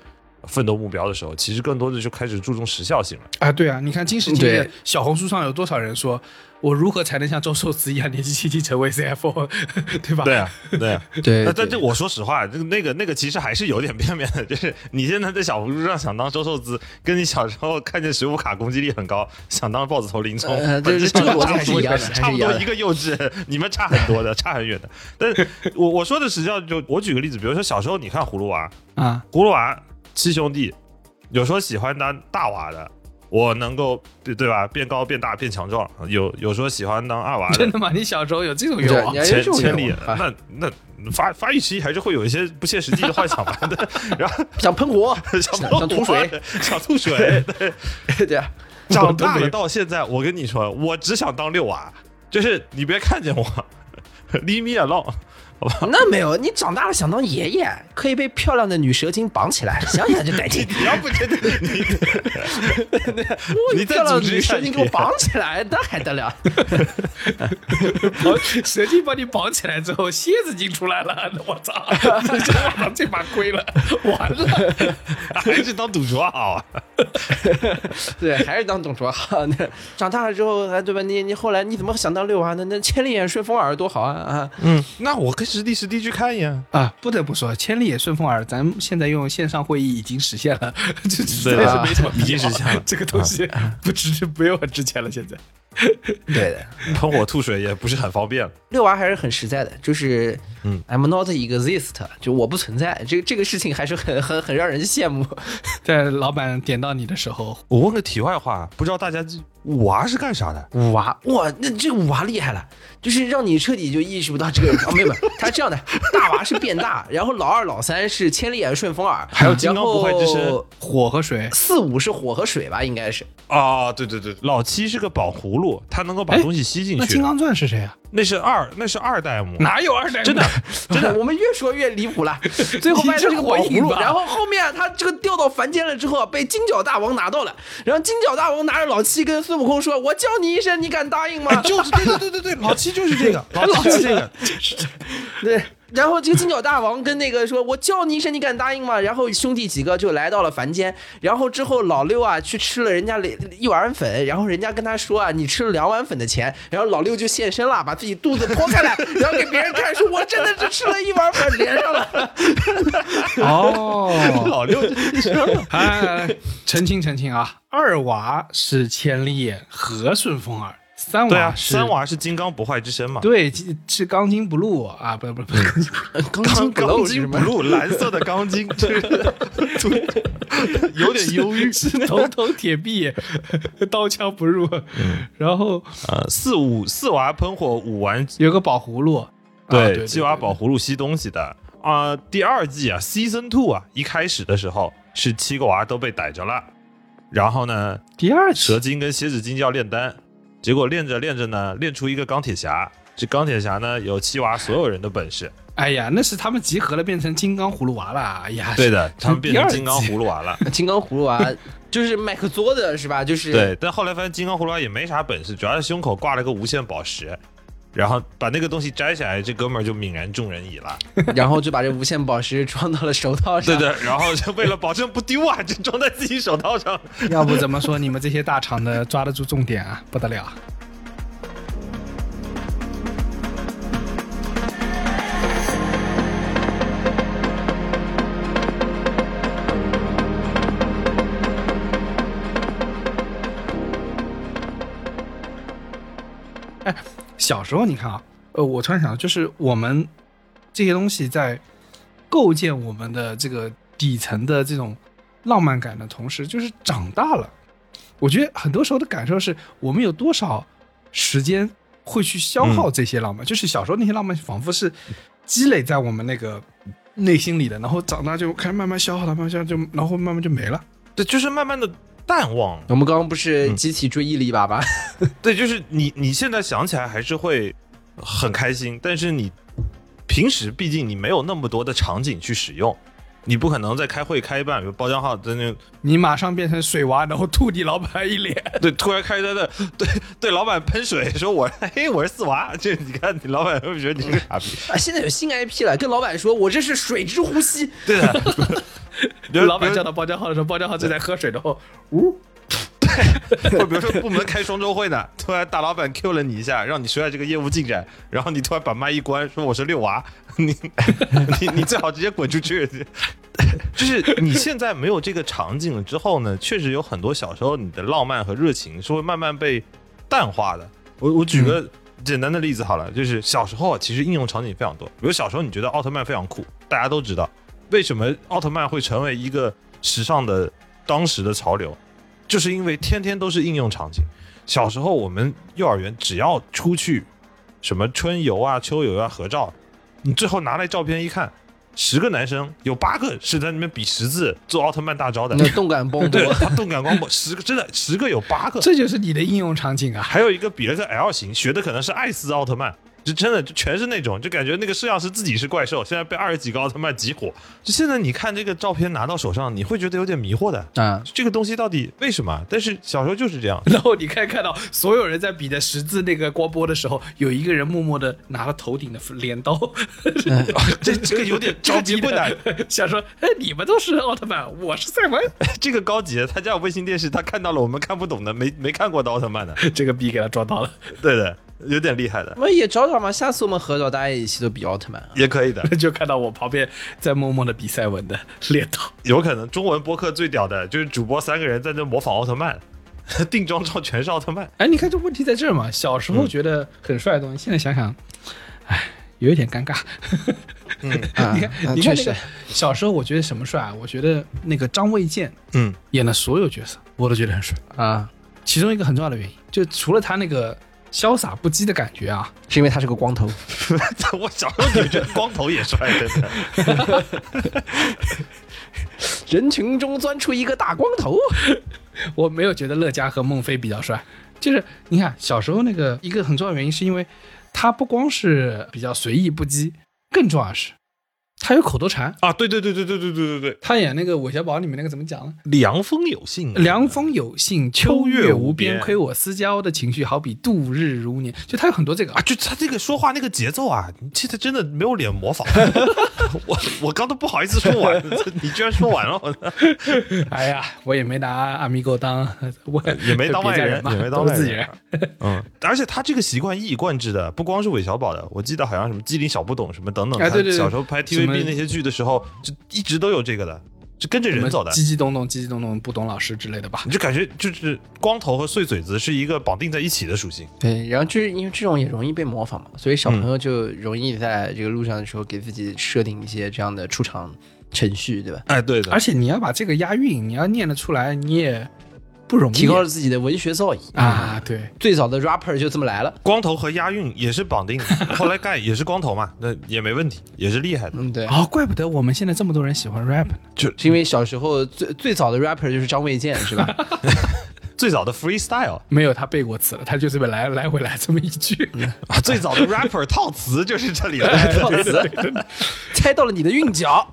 奋斗目标的时候，其实更多的就开始注重时效性了。啊，对啊，你看今时今日，小红书上有多少人说，我如何才能像周寿慈一样年纪轻轻成为 CFO，对吧？对啊，对啊。对那但这我说实话，这个那个那个其实还是有点片面的，就是你现在在小红书上想当周寿滋，跟你小时候看见水浒卡攻击力很高，想当豹子头林冲，呃本质这这个逻辑差不多还是一样的差不多一个幼稚，你们差很多的，差很远的。但是我我说的实际上就我举个例子，比如说小时候你看葫芦娃，啊，葫芦娃七兄弟，有说喜欢当大娃的。我能够对对吧，变高变大变强壮，有有说喜欢当二娃的，真的吗？你小时候有这种愿望千千里，啊那那发发育期还是会有一些不切实际的幻想吧。对，然后想喷火，想想吐水，，想吐水。对，对啊，长大了到现在，我跟你说，我只想当六娃，就是你别看见我，leave me alone。那没有，你长大了想当爷爷，可以被漂亮的女蛇精绑起来，想想就带劲。你要不觉得你，漂亮的女蛇精给我绑起来，那还得了？绑蛇精把你绑起来之后，蝎子精出来了，我操！我操，这把亏了，完了。还是当赌徒好啊。对，还是当赌卓好。那长大了之后，哎，对吧？你你后来你怎么想当六娃呢？那千里眼顺风耳多好啊啊！嗯，那我跟实地实地去看一眼。啊，不得不说，千里眼顺风耳，咱现在用线上会议已经实现了，这实对在是没什么已经实现了 这个东西不值，不用很值钱了。现在 对的，喷火吐水也不是很方便。遛娃还是很实在的，就是嗯，I'm not exist，就我不存在。这个这个事情还是很很很让人羡慕。在老板点到你的时候，我问个题外话，不知道大家五娃是干啥的？五娃，哇，那这个五娃厉害了，就是让你彻底就意识不到这个人。哦，没有没有，他是这样的，大娃是变大，然后老二老三是千里眼顺风耳，还有金刚不坏之身火和水，四五是火和水吧，应该是。啊，对对对，老七是个宝葫芦，他能够把哎东西吸进去。那金刚钻是谁啊？那是二，那是二代目。哪有二代目？真的，真的，我们越说越离谱了。最后卖的这个宝葫芦，然后后面他这个掉到凡间了之后，被金角大王拿到了。然后金角大王拿着老七跟孙悟空说：“我叫你一声，你敢答应吗？”就是对对对对对，老七就是这个，老七就是这个。对。然后这个金角大王跟那个说：“我叫你一声，你敢答应吗？”然后兄弟几个就来到了凡间。然后之后老六啊去吃了人家一碗粉，然后人家跟他说啊：“你吃了两碗粉的钱。”然后老六就现身了，把自己肚子剖开来，然后给别人看，说：“我真的是吃了一碗粉，连上了。”哦，老六哎，澄清澄清啊，二娃是千里眼和顺风耳，三对啊，娃三娃是金刚不坏之身嘛。对是钢筋不露啊，不不不，钢筋钢钢筋不？露，蓝色的钢筋，就是有点忧郁。是头头铁臂，刀枪不入。然后呃，四五四娃喷火，五丸有个宝葫芦，啊对，七娃宝葫芦吸东西的啊、第二季啊，Season Two 啊，一开始的时候是七个娃都被逮着了，然后呢，第二蛇精跟蝎子精就要炼丹，结果练着练着呢，练出一个钢铁侠。这钢铁侠呢，有七娃所有人的本事。哎呀，那是他们集合了，变成金刚葫芦娃了。哎呀，对的，他们变成金刚葫芦娃了。金刚葫芦娃就是麦克做的是吧？就是对，但后来发现金刚葫芦娃也没啥本事，主要是胸口挂了个无限宝石，然后把那个东西摘下来，这哥们儿就泯然众人矣了。然后就把这无限宝石装到了手套上。对对，然后就为了保证不丢啊，就装在自己手套上。要不怎么说你们这些大厂的抓得住重点啊？不得了。小时候你看啊，呃，我突然想到，就是我们这些东西在构建我们的这个底层的这种浪漫感的同时，就是长大了，我觉得很多时候的感受是我们有多少时间会去消耗这些浪漫，就是小时候那些浪漫仿佛是积累在我们那个内心里的，然后长大就开始慢慢消耗它，慢慢消耗就然后慢慢就没了。对，就是慢慢的淡忘。我们刚刚不是集体追忆了一把吗？对，就是你你现在想起来还是会很开心，但是你平时毕竟你没有那么多的场景去使用，你不可能在开会开一半，比如包浆号在那你马上变成水娃，然后吐你老板一脸。对突然开在那 对对老板喷水，说我嘿我是四娃，这你看你老板会不会觉得你是个傻逼？啊，现在有新 IP 了，跟老板说我这是水之呼吸，对的，比如老板叫到包浆号的时候，包浆号正在喝水，然后呜，或者比如说部门开双周会呢，突然大老板 Q 了你一下，让你说下这个业务进展，然后你突然把麦一关，说我是六娃，你你你最好直接滚出去。就是你现在没有这个场景了之后呢，确实有很多小时候你的浪漫和热情是会慢慢被淡化的。我我举个简单的例子好了，就是小时候啊，其实应用场景非常多。比如小时候你觉得奥特曼非常酷，大家都知道为什么奥特曼会成为一个时尚的当时的潮流，就是因为天天都是应用场景。小时候我们幼儿园只要出去什么春游啊、秋游啊合照，你最后拿来照片一看，十个男生有八个是在那边比十字做奥特曼大招的。那动感光 波，，他动感光波十个真的十个有八个，这就是你的应用场景啊！还有一个比了个 L 型，学的可能是艾斯奥特曼，就真的就全是那种，就感觉那个摄像师自己是怪兽，现在被二十几个奥特曼集火。就现在你看这个照片拿到手上，你会觉得有点迷惑的。啊，这个东西到底为什么？但是小时候就是这样，然后你可以看到所有人在比的十字那个光波的时候，有一个人默默的拿了头顶的镰刀 这这个有点着急不难，想说，哎，你们都是奥特曼，我是赛文，这个高级，他家有卫星电视，他看到了我们看不懂的、没没看过的奥特曼的，这个逼给他撞到了，对的，有点厉害的，我们也找找嘛，下次我们合照，大家一起都比奥特曼啊。也可以的，就看到我旁边在默默的比赛文的镰刀。有可能中文播客最屌的就是主播三个人在那模仿奥特曼，定妆照全是奥特曼。哎，你看这问题在这儿嘛？小时候觉得很帅的东西，现在想想，哎，有一点尴尬。啊你看，你看那个，小时候我觉得什么帅啊？我觉得那个张卫健嗯，演的所有角色，我都觉得很帅。啊，其中一个很重要的原因，就除了他那个潇洒不羁的感觉啊，是因为他是个光头。我小时候就觉得光头也帅，真的。人群中钻出一个大光头，我没有觉得乐嘉和孟非比较帅。就是你看小时候那个一个很重要的原因，是因为他不光是比较随意不羁，更重要的是他有口头禅。啊，对对对对对对对对对，他演那个韦小宝里面那个怎么讲呢？凉风有信，凉风有信，秋月无边，亏我思娇的情绪好比度日如年。就他有很多这个啊，就他这个说话那个节奏啊，其实真的没有脸模仿。我我刚都不好意思说完，你居然说完了，哎呀，我也没拿阿米狗当 我也没当外人，别家嘛，也没当自己人。嗯，而且他这个习惯一以贯之的，不光是韦小宝的，我记得好像什么机灵小不懂什么等等，哎对对对他小时候拍什那些剧的时候，就一直都有这个的，就跟着人走的。叽叽咚咚、叽叽咚咚，不懂老师之类的吧你？就感觉就是光头和碎嘴子是一个绑定在一起的属性。对，然后就是因为这种也容易被模仿嘛，所以小朋友就容易在这个路上的时候给自己设定一些这样的出场程序，对吧？哎，对的而且你要把这个押韵，你要念得出来，你也不容易提高了自己的文学造诣。啊。对，最早的 rapper 就这么来了。光头和押韵也是绑定的，后来盖也是光头嘛，那也没问题，也是厉害的。嗯，对，哦，怪不得我们现在这么多人喜欢 rap 呢。是因为小时候最最早的 rapper 就是张卫健，是吧？最早的 freestyle 没有他背过词了，他就是来来回来这么一句。啊，最早的 rapper 套词就是这里来的。套词，猜到了你的韵脚。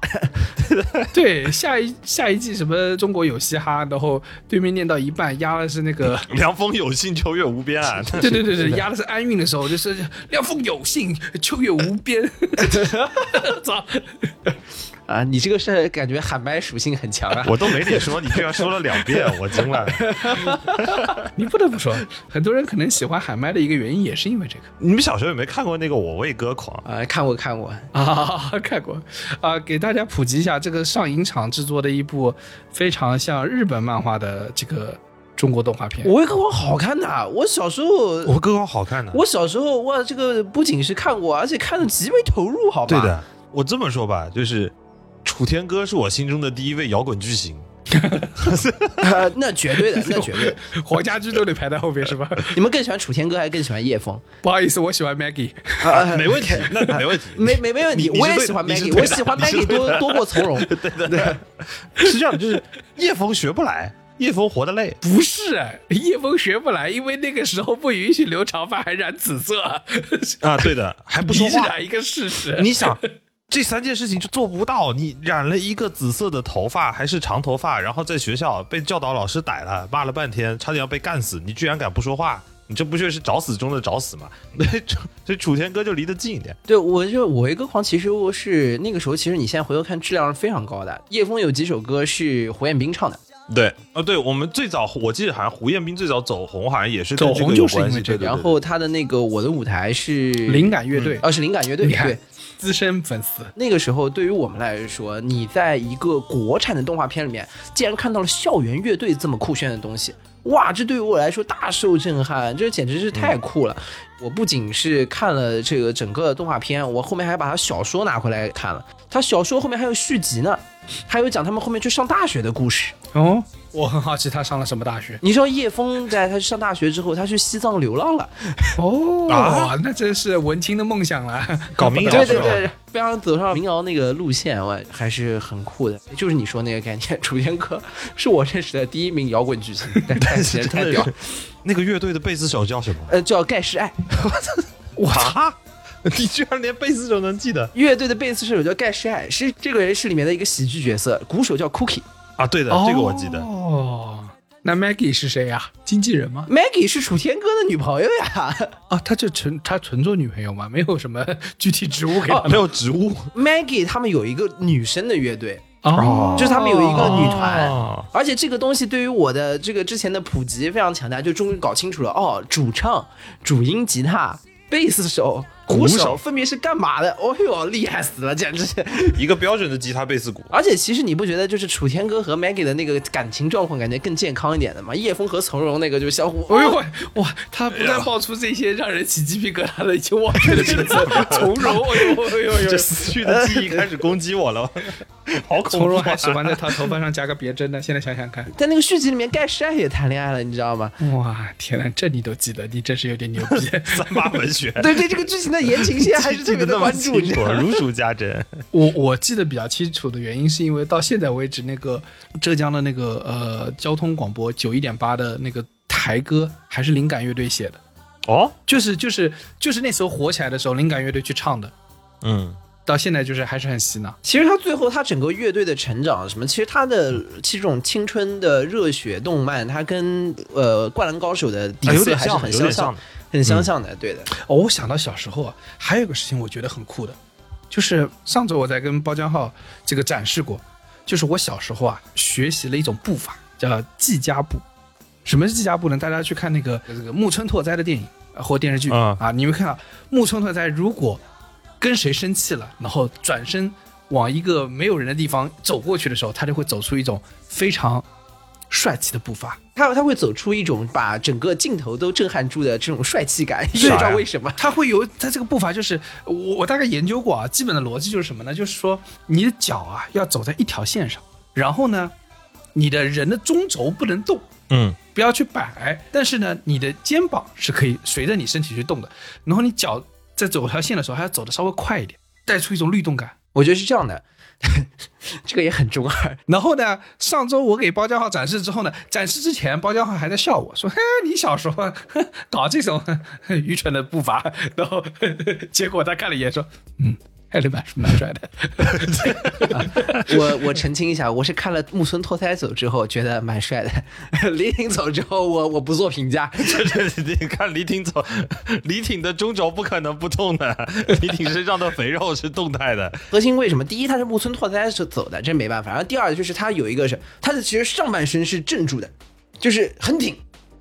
对，下一下一季什么中国有嘻哈，然后对面念到一半压的是那个。凉风有信，秋月无边啊！对对对对，压的是安韵的时候，就是凉风有信，秋月无边。操！啊，你这个是感觉喊麦属性很强啊。我都没你说，你居然说了两遍，我惊了。你不得不说，很多人可能喜欢喊麦的一个原因也是因为这个你们小时候有没有看过那个《我为歌狂》？啊，看过看过，啊，看过啊，给大家普及一下，这个上影厂制作的一部非常像日本漫画的这个中国动画片。我为歌狂好看的，我小时候我歌狂好看的，我小时候哇，这个不仅是看过，而且看的极为投入，好吧？对的，我这么说吧，就是楚天歌是我心中的第一位摇滚巨星。呃那绝对的，那绝对的。黄 家驹都得排在后边是吧？你们更喜欢楚天歌还是更喜欢叶枫？不好意思，我喜欢 Maggie。啊没问题，那没问题，没没没问题，我也喜欢 Maggie，我喜欢 Maggie 多多过从容。对对对，是这样，就是叶枫学不来，叶枫活得累。不是，叶枫学不来，因为那个时候不允许留长发还染紫色，啊，对的，还不说话。一个事实。你想，这三件事情就做不到。你染了一个紫色的头发，还是长头发，然后在学校被教导老师逮了，骂了半天，差点要被干死，你居然敢不说话？你这不就是找死中的找死吗？所以楚天哥就离得近一点。对，我就我一个狂，其实我是那个时候，其实你现在回头看，质量是非常高的。叶枫有几首歌是胡彦斌唱的，对，啊，对，我们最早我记得好像胡彦斌最早走红，好像也是走跟这个红就是有关系因为这个然后他的那个我的舞台是灵感乐队，啊，是灵感乐队，对。资深粉丝，那个时候，对于我们来说，你在一个国产的动画片里面，竟然看到了校园乐队这么酷炫的东西，哇！这对于我来说大受震撼，这简直是太酷了。我不仅是看了这个整个动画片，我后面还把他小说拿回来看了。他小说后面还有续集呢，还有讲他们后面去上大学的故事。哦，我很好奇他上了什么大学。你知道叶枫在他上大学之后，他去西藏流浪了。哦，啊那真是文青的梦想了。搞民谣对对对，非常走上民谣那个路线，我还是很酷的。就是你说那个概念，楚天歌是我认识的第一名摇滚巨星，但但其实太屌。那个乐队的贝斯手叫什么？呃，叫盖世爱，我操哇，你居然连贝斯手能记得乐队的贝斯手叫盖世爱，是这个人是里面的一个喜剧角色，鼓手叫 Cookie。啊？对的，这个我记得。哦，那 Maggie 是谁呀？经纪人吗？Maggie 是楚天哥的女朋友呀 啊，他就纯他纯做女朋友吗？没有什么具体职务给他们。没有职务，Maggie 他们有一个女生的乐队，哦，就是他们有一个女团。哦而且这个东西对于我的这个之前的普及非常强大，就终于搞清楚了哦，主唱、主音吉他、贝斯手、鼓手分别是干嘛的？哦哟，厉害死了，简直是！一个标准的吉他贝斯鼓。而且其实你不觉得就是楚天哥和 Maggie 的那个感情状况感觉更健康一点的吗？叶枫和从容那个就相互，哎呦喂，哇！他不但爆出这些让人起鸡皮疙瘩的已经忘却的名字，从容，哎呦哎呦哎呦这，死去的记忆开始攻击我了，好恐怖、啊！从容还喜欢在他头发上加个别针呢。现在想想看，在那个续集里面，盖世爱也谈恋爱了，你知道吗？哇，天呐，这你都记得，你真是有点牛逼。三八文学，对对，这个剧情的言情线还是特别的关注，你清楚，知道吗？如数家珍。我我记得比较清楚的原因，是因为到现在为止，那个浙江的那个呃交通广播九一点八的那个台歌，还是灵感乐队写的，哦，就是就是就是那时候火起来的时候，灵感乐队去唱的，嗯，到现在就是还是很洗脑。其实他最后他整个乐队的成长什么，其实他的其实这种青春的热血动漫，他跟呃《灌篮高手》的底色还是，很相像的。很相像的，对的。哦，我想到小时候啊，还有个事情我觉得很酷的，就是上周我在跟包江浩这个展示过，就是我小时候啊学习了一种步法，叫技家步。什么是技家步呢？大家去看那个这个木村拓哉的电影啊或电视剧、嗯啊，你会看到木村拓哉如果跟谁生气了，然后转身往一个没有人的地方走过去的时候，他就会走出一种非常帅气的步伐。他他会走出一种把整个镜头都震撼住的这种帅气感，也不知道为什么。他会有他这个步伐，就是我我大概研究过啊，基本的逻辑就是什么呢？就是说你的脚啊要走在一条线上，然后呢，你的人的中轴不能动，嗯，不要去摆，但是呢，你的肩膀是可以随着你身体去动的，然后你脚在走条线的时候还要走的稍微快一点，带出一种律动感。我觉得是这样的，这个也很中二。然后呢，上周我给包家浩展示之后呢，展示之前包家浩还在笑我说：“嘿，你小时候呵搞这种 愚蠢的步伐。”然后结果他看了一眼说：“嗯，还是蛮蛮帅的。我我澄清一下，我是看了木村拓哉走之后觉得蛮帅的，李挺走之后我我不做评价。这 这你看李挺走，李挺的中轴不可能不动的，李挺身上的肥肉是动态的。核心为什么？第一，他是木村拓哉是走的，这没办法。然后第二就是他有一个是他的其实上半身是镇住的，就是很挺，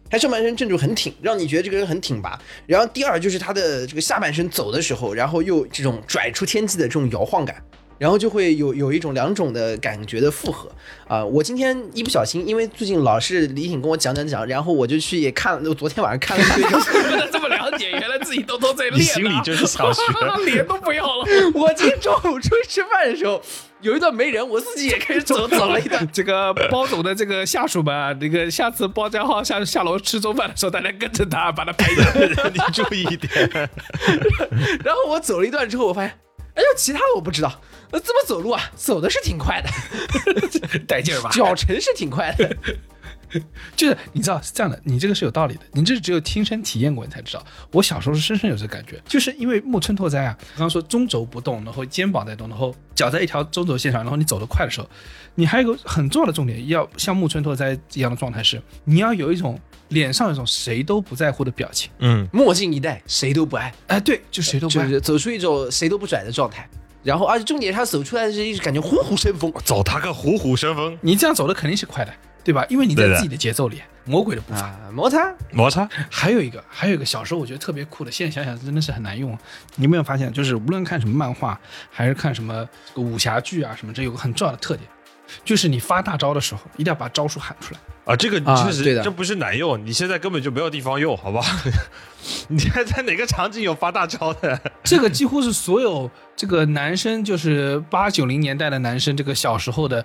他上半身正住很挺，让你觉得这个人很挺拔。然后第二就是他的这个下半身走的时候，然后又这种拽出天际的这种摇晃感，然后就会有有一种两种的感觉的复合啊、我今天一不小心，因为最近老是李挺跟我讲讲讲，然后我就去也看了，我昨天晚上看了一堆。不能这么了解，原来自己偷偷在练、心里就是小学 脸都不要了。我今天中午出去吃饭的时候，有一段没人，我自己也开始走走了一段。这个包总的这个下属们，那个下次包家浩下下楼吃中饭的时候，大家跟着他把他拍下来。你注意一点。然后我走了一段之后，我发现，哎呦，其他的我不知道。呃，这么走路啊，走的是挺快的，带劲儿吧？脚程是挺快的。就是你知道是这样的，你这个是有道理的，你这只有亲身体验过你才知道。我小时候是深深有这感觉，就是因为木村拓哉啊，刚刚说中轴不动，然后肩膀在动，然后脚在一条中轴线上，然后你走得快的时候，你还有一个很重要的重点，要像木村拓哉一样的状态是，你要有一种脸上有一种谁都不在乎的表情。嗯，墨镜一戴，谁都不爱，哎，对，就谁都不爱。就是走出一种谁都不拽的状态。然后，而且重点是他走出来的是一直感觉虎虎生风。走他个虎虎生风，你这样走的肯定是快的，对吧？因为你在自己的节奏里，魔鬼的步伐。啊，摩擦，摩擦。还有一个，还有一个小时候我觉得特别酷的，现在想想真的是很难用。你有没有发现，就是无论看什么漫画，还是看什么这个武侠剧啊什么，这有个很重要的特点，就是你发大招的时候，一定要把招数喊出来。啊，这个啊确实，对的这不是难用，你现在根本就没有地方用，好吧？你现在在哪个场景有发大招的？这个几乎是所有这个男生，就是八九零年代的男生，这个小时候的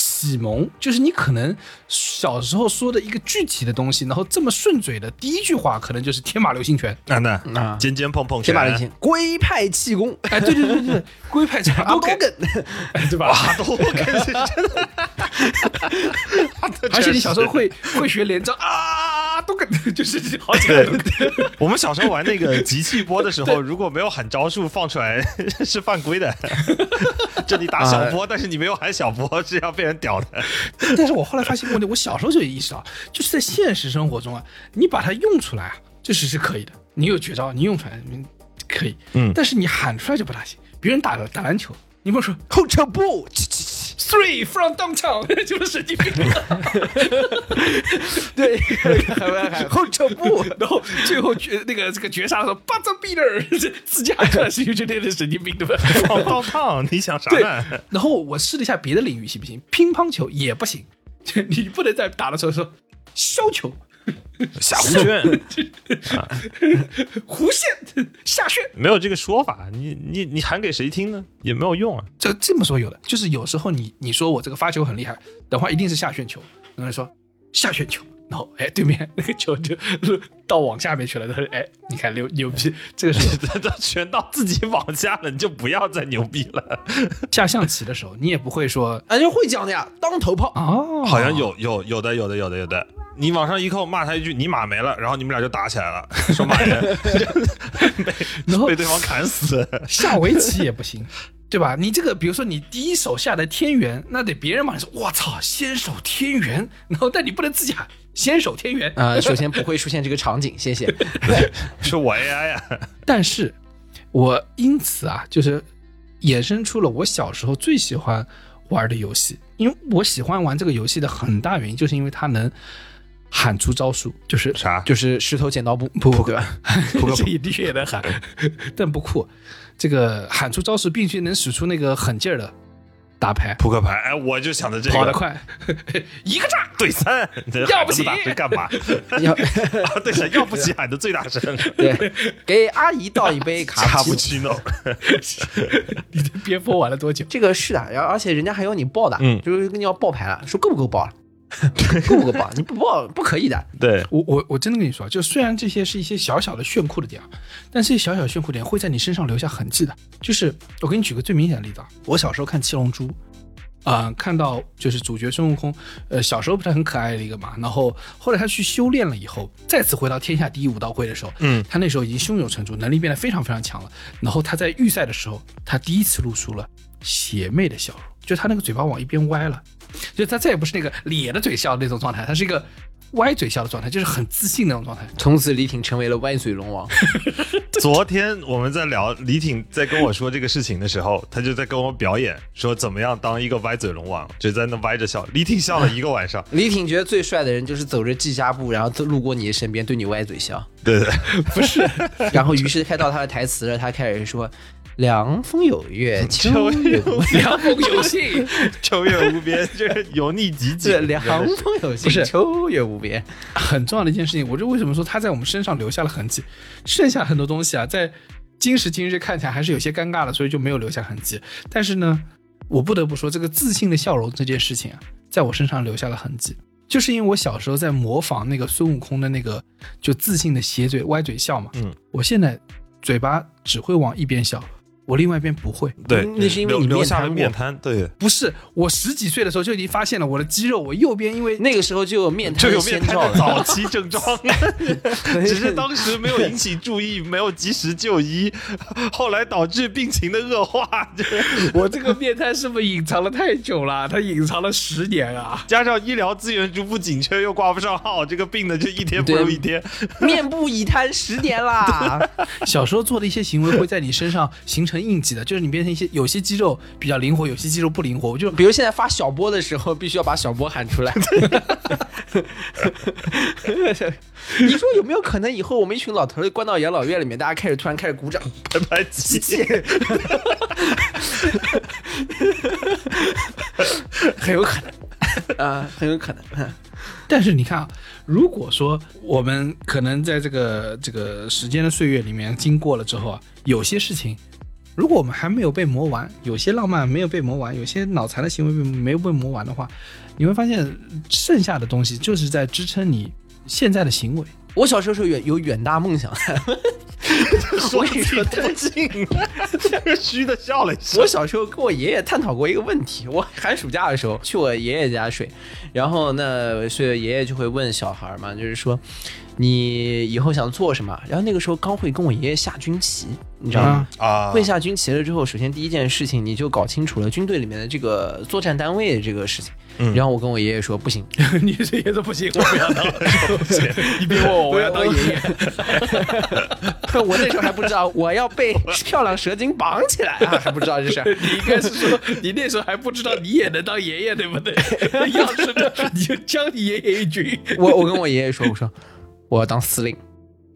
启蒙，就是你可能小时候说的一个具体的东西，然后这么顺嘴的第一句话，可能就是天马流星拳。啊那啊。尖尖碰碰拳。天马流星，龟派气功，哎，对对对对对，龟派气阿多梗，对吧？哇，都跟是 真的。而且你小时候会 会学连招。啊，都跟就是好几个都跟。我们小时候玩那个集气波的时候，如果没有喊招数放出来是犯规的。这里打小波，但是你没有喊小波是要被人屌的。但是我后来发现个问题，我小时候就有意识到，就是在现实生活中啊，你把它用出来啊，就是是可以的。你有绝招，你用出来嗯可以，嗯但是你喊出来就不大行。别人打打篮球，你跟我说后撤步，three from downtown，就是神经病。对，还还还后撤步，然后最后绝那个这个绝杀的时候，buzzer beater，这自己喊出来是就觉得神经病对吧？放到烫，你想啥呢？，然后我试了一下别的领域行不行？乒乓球也不行，你不能在打的时候说削球、下弧圈弧线、下旋。没有这个说法，你你你喊给谁听呢？也没有用啊。这这么说有的，就是有时候你你说我这个发球很厉害等会，一定是下旋球，有人说下旋球，然后哎对面那个球就到网下面去了，他说哎你看牛牛逼，这个是这全到自己网下了，你就不要再牛逼了。下象棋的时候，你也不会说哎，就会讲的呀，当头炮。哦，好像有有有的有的有的有的，你往上一扣骂他一句你马没了，然后你们俩就打起来了，说骂人，被 然后 被对方砍死。下围棋也不行，对吧？你这个，比如说你第一手下的天元，那得别人骂你说，我操，先手天元，然后但你不能自己喊先手天元。啊，首先不会出现这个场景，谢谢。是我 AI 呀、但是，我因此啊，就是衍生出了我小时候最喜欢玩的游戏，因为我喜欢玩这个游戏的很大原因，就是因为它能喊出招数，就是啥？就是石头剪刀布，不对吧？这一的确也能喊，但不酷。这个喊出招数，必须能使出那个狠劲儿的打牌，扑克牌？哎，我就想着这个跑得快，一个炸。对三，要不起喊这干嘛？要啊，对三，要不起喊的最大声，对，给阿姨倒一杯卡卡布布奇诺。你这边疯玩了多久？这个是的，然后而且人家还要你报的，嗯就是跟你要报牌了，说够不够报了，够不够报？你不报不可以的。对，我我我真的跟你说，就虽然这些是一些小小的炫酷的点啊，但这些小小炫酷点会在你身上留下痕迹的。就是我给你举个最明显的例子啊，我小时候看《七龙珠》，啊、看到就是主角孙悟空，呃，小时候不是很可爱的一个嘛，然后后来他去修炼了以后，再次回到天下第一武道会的时候，嗯，他那时候已经胸有成竹，能力变得非常非常强了。然后他在预赛的时候，他第一次露出了邪魅的笑容，就他那个嘴巴往一边歪了，就他再也不是那个咧着嘴笑的那种状态，他是一个歪嘴笑的状态，就是很自信那种状态。从此李挺成为了歪嘴龙王。昨天我们在聊李挺在跟我说这个事情的时候，他就在跟我表演说怎么样当一个歪嘴龙王，就在那歪着笑。李挺笑了一个晚上。李挺觉得最帅的人就是走着季家步，然后路过你的身边对你歪嘴笑，对对，不是？然后于是开到他的台词了，他开始说：“凉风有月，秋月无凉风有信，秋月无边，就是油腻极对，简。凉风有信，不是秋月无边。很重要的一件事情。我就为什么说他在我们身上留下了痕迹，剩下很多东西啊，在今时今日看起来还是有些尴尬的，所以就没有留下痕迹。但是呢，我不得不说，这个自信的笑容这件事情啊，在我身上留下了痕迹。就是因为我小时候在模仿那个孙悟空的那个就自信的斜嘴歪嘴笑嘛，嗯，我现在嘴巴只会往一边笑，我另外一边不会。对，那是因为你留留下了面瘫过面瘫，对，不是，我十几岁的时候就已经发现了我的肌肉，我右边因为那个时候就有面瘫就有面瘫早期症状，只是当时没有引起注意，没有及时就医，后来导致病情的恶化，就是 我这个面瘫是不是隐藏了太久了？它隐藏了十年啊！加上医疗资源逐步紧缺，又挂不上号，这个病呢就一天不如一天。面部已瘫十年啦，小时候做的一些行为会在你身上形成印记的，就是你变成一些有些肌肉比较灵活，有些肌肉不灵活。我就比如现在发小波的时候，必须要把小波喊出来。你说有没有可能以后我们一群老头儿关到养老院里面，大家开始突然开始鼓掌？拍拍机器，很有可能啊，很有可能。但是你看啊，如果说我们可能在这个这个时间的岁月里面经过了之后啊，有些事情，如果我们还没有被磨完，有些浪漫没有被磨完，有些脑残的行为没有被磨完的话，你会发现剩下的东西就是在支撑你现在的行为。我小时候是有远有远大梦想的，说自己多近，虚的笑了我。小时候跟我爷爷探讨过一个问题，我寒暑假的时候去我爷爷家睡，然后呢，所以爷爷就会问小孩嘛，就是说你以后想做什么？然后那个时候刚会跟我爷爷下军旗，你知道吗？啊，会下军旗了之后，首先第一件事情你就搞清楚了军队里面的这个作战单位的这个事情。嗯然后我跟我爷爷说不行，你这也是不行，我不要当，你别问我，我要当爷爷。我那时候还不知道我要被漂亮蛇精绑起来啊，还不知道这事儿。你应该是说，你那时候还不知道你也能当爷爷，对不对？要是呢，你就将你爷爷一军。我我跟我爷爷说，我说我要当司令，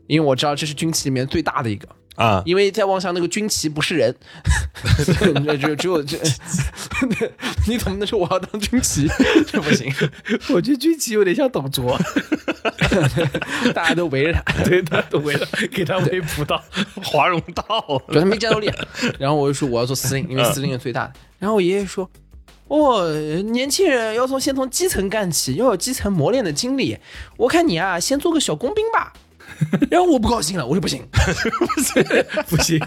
因为我知道这是军旗里面最大的一个，啊，因为再往上那个军旗不是人，只有只有这，你怎么能说我要当军旗？这不行，我觉得军旗有点像董卓，大家都围着他，对他都围着给他围捕到。华容道，主要他没战斗力。然后我就说我要做司令，因为司令是最大的。然后我爷爷说。哦，年轻人要从先从基层干起，要有基层磨练的经历。我看你啊，先做个小工兵吧。然后我不高兴了，我说不行，不行，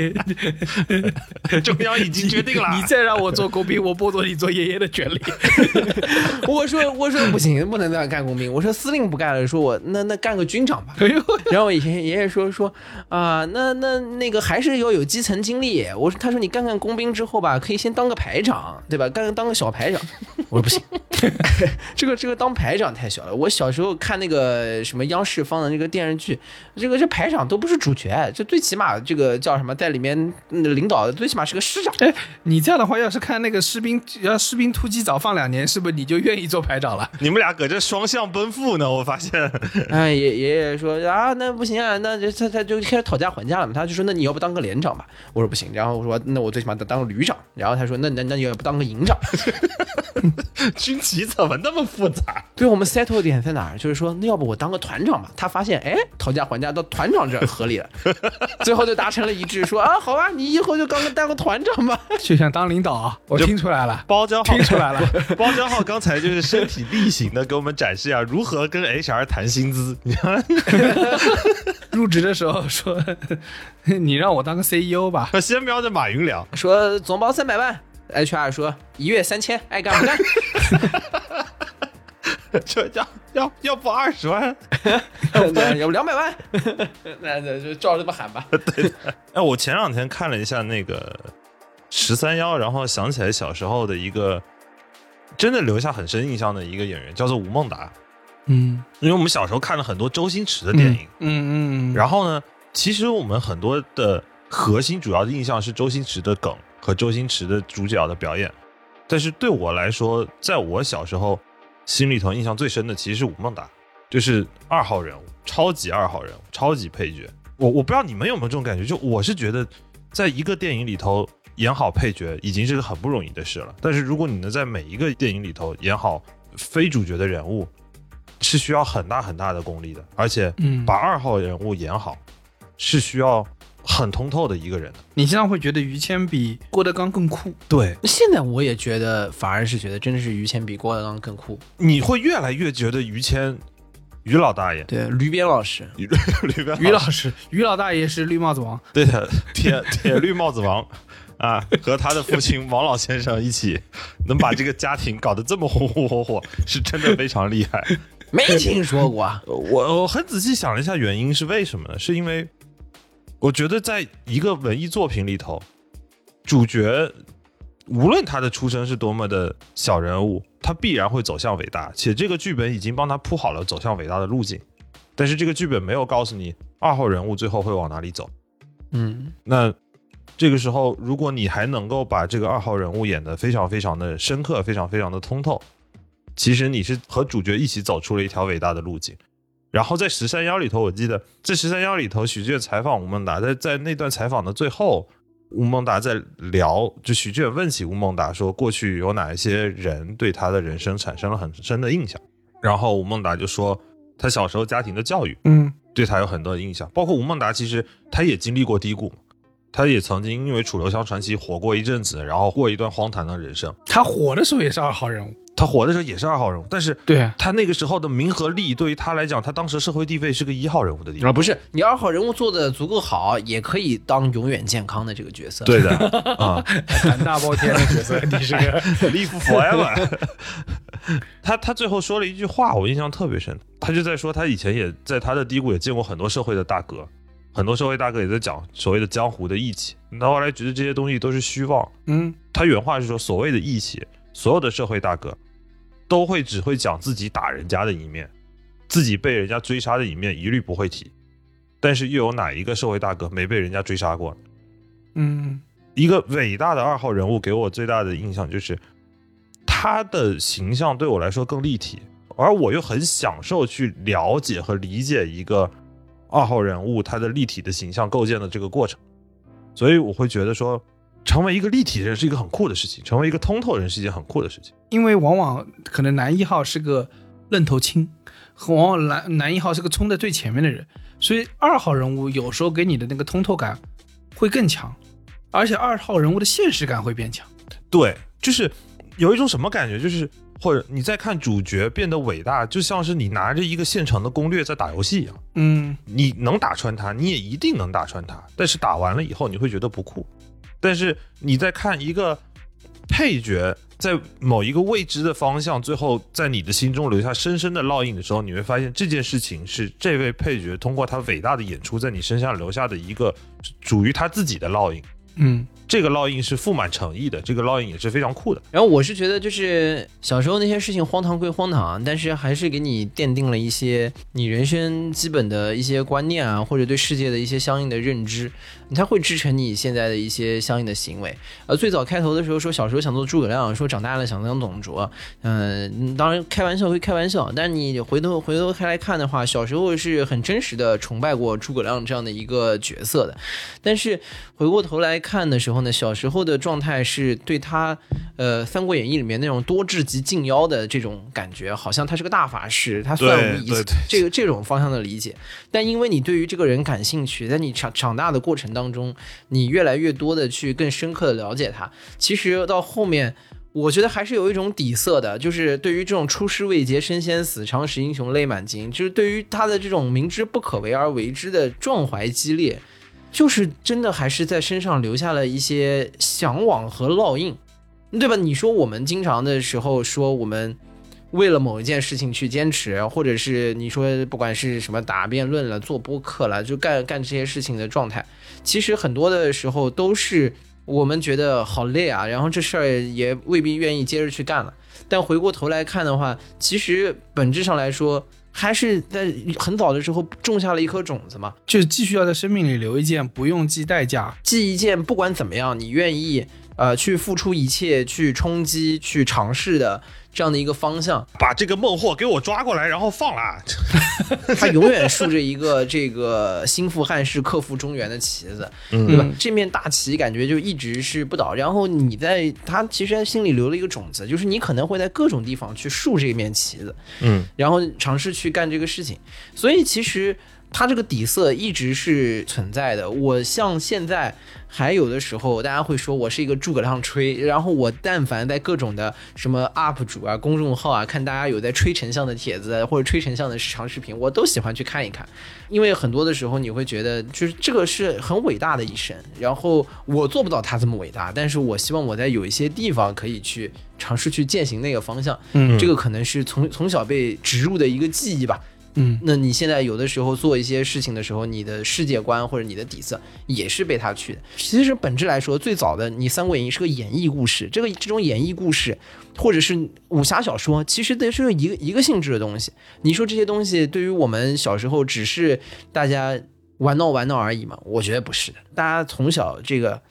中央已经决定了。你再让我做工兵，我剥夺你做爷爷的权利。我说我说不行，不能这样干工兵。我说司令不干了，说我那那干个军长吧。然后我以前爷爷说说啊、那那那个还是要有基层经历。我说他说你干干工兵之后吧，可以先当个排长，对吧？干当个小排长。我说不行，这个这个当排长太小了。我小时候看那个什么央视放的那个电视剧，这个这排长都不是主角，这最起码这个叫什么，在里面嗯领导的最起码是个师长。哎，你这样的话，要是看那个士兵，要士兵突击早放两年，是不是你就愿意做排长了？你们俩搁这双向奔赴呢，我发现。哎，爷爷爷说啊，那不行啊，那就他他就开始讨价还价了嘛。他就说，那你要不当个连长吧？我说不行。然后我说，那我最起码得当个旅长。然后他说，那那那你要不当个营长？军旗怎么那么复杂？对我们 settle 点在哪儿？就是说，那要不我当个团长吧？他发现，哎，讨价还价到团长这儿合理了，最后就达成了一致，说啊，好吧，你以后就当个当个团长吧。就想当领导啊！我听出来了，包浆浩听出来了。包浆浩刚才就是身体力行的给我们展示啊，如何跟 HR 谈薪资。你看，入职的时候说，你让我当个 CEO 吧。先瞄着马云聊，说总包三百万，HR 说一月三千，爱干不干。这要要要不二十万？要不两百万，那那就照这么喊吧。对 哎，我前两天看了一下那个十三幺，然后想起来小时候的一个真的留下很深印象的一个演员，叫做吴孟达。嗯因为我们小时候看了很多周星驰的电影，嗯嗯，然后呢，其实我们很多的核心主要的印象是周星驰的梗和周星驰的主角的表演，但是对我来说，在我小时候心里头印象最深的其实是吴孟达，就是二号人物，超级二号人物，超级配角。我我不知道你们有没有这种感觉，就我是觉得在一个电影里头演好配角已经是个很不容易的事了，但是如果你能在每一个电影里头演好非主角的人物，是需要很大很大的功力的，而且嗯。把二号人物演好是需要很通透的一个人的。你现在会觉得于谦比郭德纲更酷。对，现在我也觉得，反而是觉得真的是于谦比郭德纲更酷。你会越来越觉得于谦，于老大爷，对，驴鞭老师，于驴鞭于老师，于老大爷是绿帽子王。对的，铁铁绿帽子王啊，和他的父亲王老先生一起，能把这个家庭搞得这么红红火火，是真的非常厉害。没听说过。啊我我很仔细想了一下，原因是为什么呢？是因为我觉得在一个文艺作品里头，主角无论他的出身是多么的小人物，他必然会走向伟大，且这个剧本已经帮他铺好了走向伟大的路径。但是这个剧本没有告诉你二号人物最后会往哪里走。嗯，那这个时候，如果你还能够把这个二号人物演得非常非常的深刻，非常非常的通透，其实你是和主角一起走出了一条伟大的路径。然后在十三幺里头，我记得在十三幺里头，许志远采访吴孟达，在在那段采访的最后，吴孟达在聊，就许志远问起吴孟达说，过去有哪一些人对他的人生产生了很深的印象？然后吴孟达就说，他小时候家庭的教育，嗯，对他有很多的印象。包括吴孟达，其实他也经历过低谷，他也曾经因为《楚留香传奇》火过一阵子，然后过一段荒唐的人生。他火的时候也是二号人物。他火的时候也是二号人物，但是对啊，他那个时候的名和利对于他来讲，他当时社会地位是个一号人物的地位。啊，不是，你二号人物做的足够好，也可以当永远健康的这个角色。对的 啊，胆大包天的角色，你是个 live forever。他他最后说了一句话，我印象特别深。他就在说，他以前也在他的低谷也见过很多社会的大哥，很多社会大哥也在讲所谓的江湖的义气。他后来觉得这些东西都是虚妄。嗯他原话是说，所谓的义气，所有的社会大哥都会只会讲自己打人家的一面，自己被人家追杀的一面一律不会提。但是又有哪一个社会大哥没被人家追杀过？嗯一个伟大的二号人物给我最大的印象就是，他的形象对我来说更立体，而我又很享受去了解和理解一个二号人物他的立体的形象构建的这个过程，所以我会觉得说，成为一个立体人是一个很酷的事情，成为一个通透人是一件很酷的事情。因为往往可能男一号是个愣头青，和往往男男一号是个冲在最前面的人，所以二号人物有时候给你的那个通透感会更强，而且二号人物的现实感会变强。对，就是有一种什么感觉，就是或者你在看主角变得伟大，就像是你拿着一个现成的攻略在打游戏一样。嗯你能打穿他，你也一定能打穿他。但是打完了以后，你会觉得不酷。但是你在看一个配角在某一个未知的方向，最后在你的心中留下深深的烙印的时候，你会发现这件事情是这位配角通过他伟大的演出，在你身上留下的一个属于他自己的烙印。嗯这个烙印是富满诚意的，这个烙印也是非常酷的。然后我是觉得，就是小时候那些事情荒唐归荒唐，但是还是给你奠定了一些你人生基本的一些观念啊，或者对世界的一些相应的认知，它会支撑你现在的一些相应的行为。呃，最早开头的时候说小时候想做诸葛亮，说长大了想当董卓，嗯、当然开玩笑归开玩笑，但是你回头回头开来看的话，小时候是很真实的崇拜过诸葛亮这样的一个角色的，但是回过头来看的时候呢，小时候的状态是对他，呃，《三国演义》里面那种多智及近妖的这种感觉，好像他是个大法师，他算无一对对对这个这种方向的理解。但因为你对于这个人感兴趣，在你长长大的过程当中，你越来越多的去更深刻的了解他，其实到后面。我觉得还是有一种底色的，就是对于这种出师未捷身先死，常使英雄泪满襟，就是对于他的这种明知不可为而为之的壮怀激烈，就是真的还是在身上留下了一些向往和烙印，对吧？你说我们经常的时候说我们为了某一件事情去坚持，或者是你说不管是什么打辩论了、做播客了，就干干这些事情的状态，其实很多的时候都是我们觉得好累啊，然后这事儿也未必愿意接着去干了。但回过头来看的话，其实本质上来说，还是在很早的时候种下了一颗种子嘛。就继续要在生命里留一件不用计代价。记一件，不管怎么样，你愿意呃，去付出一切、去冲击、去尝试的这样的一个方向。把这个孟获给我抓过来，然后放了。他永远竖着一个这个心腹汉室、克复中原的旗子，嗯对吧？这面大旗感觉就一直是不倒。然后你在他其实心里留了一个种子，就是你可能会在各种地方去竖这面旗子，嗯，然后尝试去干这个事情。所以其实它这个底色一直是存在的。我像现在还有的时候，大家会说我是一个诸葛亮吹，然后我但凡在各种的什么 UP 主啊、公众号啊，看大家有在吹丞相的帖子或者吹丞相的长视频，我都喜欢去看一看，因为很多的时候你会觉得就是这个是很伟大的一生，然后我做不到他这么伟大，但是我希望我在有一些地方可以去尝试去践行那个方向，嗯这个可能是从从小被植入的一个记忆吧。嗯那你现在有的时候做一些事情的时候，你的世界观或者你的底色也是被他去的。其实本质来说，最早的你《三国演义》是个演义故事，这个这种演绎故事或者是武侠小说，其实都是一个一个性质的东西。你说这些东西对于我们小时候只是大家玩闹玩闹而已嘛？我觉得不是的，大家从小这个。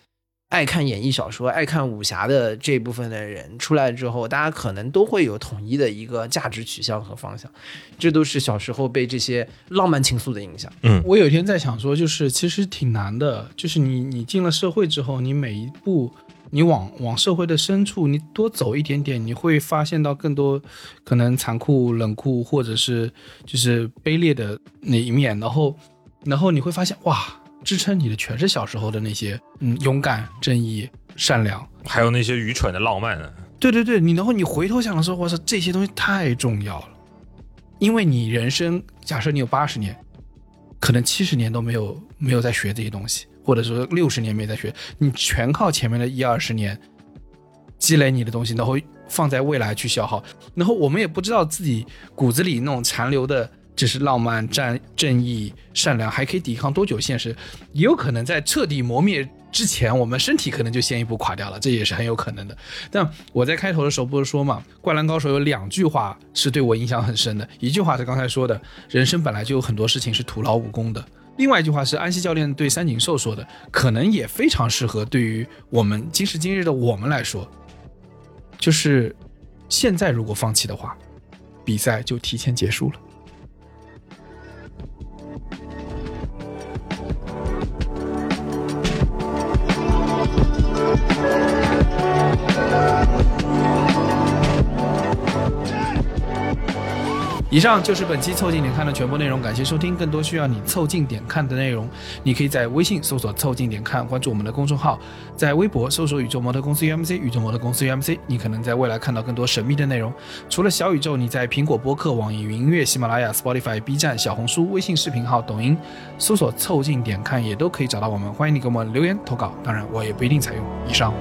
爱看演义小说、爱看武侠的这部分的人出来之后，大家可能都会有统一的一个价值取向和方向，这都是小时候被这些浪漫情愫的影响。嗯。我有一天在想说，就是其实挺难的，就是你你进了社会之后，你每一步你往往社会的深处，你多走一点点，你会发现到更多可能残酷、冷酷或者是就是卑劣的那一面，然后然后你会发现哇，支撑你的全是小时候的那些嗯勇敢、正义、善良。还有那些愚蠢的浪漫啊。对对对，你然后你回头想的时候，我操，这些东西太重要了，因为你人生假设你有八十年，可能七十年都没有没有在学这些东西，或者说六十年没在学，你全靠前面的一二十年积累你的东西，然后放在未来去消耗，然后我们也不知道自己骨子里那种残留的。只是浪漫、战正义、善良，还可以抵抗多久现实？也有可能在彻底磨灭之前，我们身体可能就先一步垮掉了，这也是很有可能的。但我在开头的时候不是说嘛，《灌篮高手》有两句话是对我影响很深的，一句话是刚才说的，人生本来就有很多事情是徒劳无功的；另外一句话是安西教练对三井寿说的，可能也非常适合对于我们今时今日的我们来说，就是现在如果放弃的话，比赛就提前结束了。以上就是本期凑近点看的全部内容，感谢收听。更多需要你凑近点看的内容，你可以在微信搜索“凑近点看”，关注我们的公众号；在微博搜索“宇宙模特公司 UMC”，宇宙模特公司 UMC，你可能在未来看到更多神秘的内容。除了小宇宙，你在苹果播客、网易云音乐、喜马拉雅、Spotify、B 站、小红书、微信视频号、抖音搜索“凑近点看”也都可以找到我们。欢迎你给我们留言投稿，当然我也不一定采用。以上。